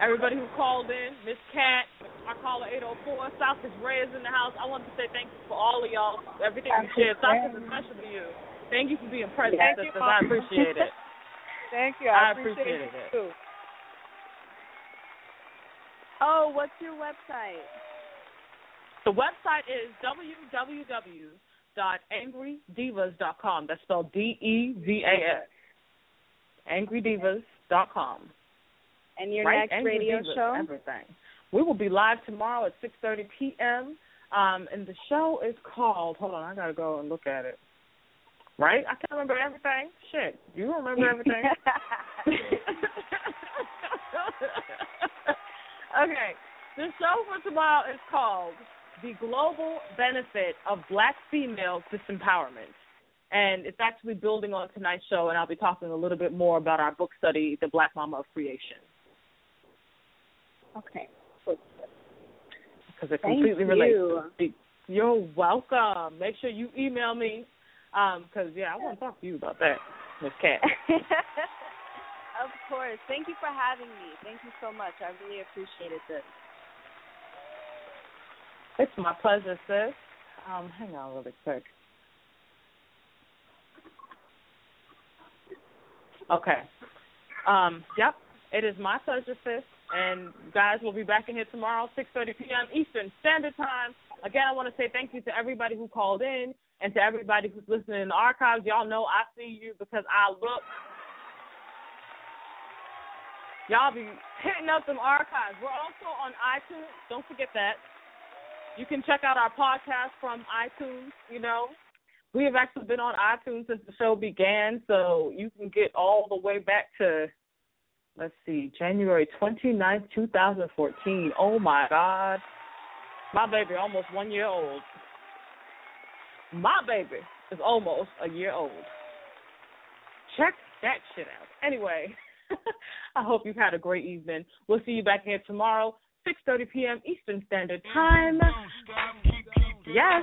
everybody who called in, Miss Cat, our caller 804, South is Ray is in the house. I want to say thank you for all of y'all, everything you shared. South is especially you. Thank you for being present, Thank sisters. I appreciate it. Thank you. I, I appreciated it it. too. Oh, what's your website? The website is www.angrydevas.com. That's spelled D E V A S. Angrydevas.com. And your right? next Angry radio show? Everything. We will be live tomorrow at 6:30 p.m. Um, and the show is called. Hold on, I gotta go and look at it. Right? I can't remember everything. Shit, you remember everything? okay, the show for tomorrow is called "The Global Benefit of Black Female Disempowerment." And it's actually building on tonight's show, and I'll be talking a little bit more about our book study, The Black Mama of Creation. Okay. because it Thank completely you. relates. You're welcome. Make sure you email me, because yeah, I want to talk to you about that, Miss Cat. of course. Thank you for having me. Thank you so much. I really appreciated this. it's my pleasure, sis. Um, hang on really quick. Okay. Um, yep. It is my pleasure, sis. And guys, we'll be back in here tomorrow, 6:30 p.m. Eastern Standard Time. Again, I want to say thank you to everybody who called in and to everybody who's listening in the archives. Y'all know I see you because I look. Y'all be hitting up them archives. We're also on iTunes. Don't forget that. You can check out our podcast from iTunes. You know, we have actually been on iTunes since the show began, so you can get all the way back to let's see, January 29th, 2014. Oh my God. My baby almost one year old. My baby is almost a year old. Check that shit out. Anyway, I hope you've had a great evening. We'll see you back here tomorrow, 6.30 p.m. Eastern Standard Time. Yes.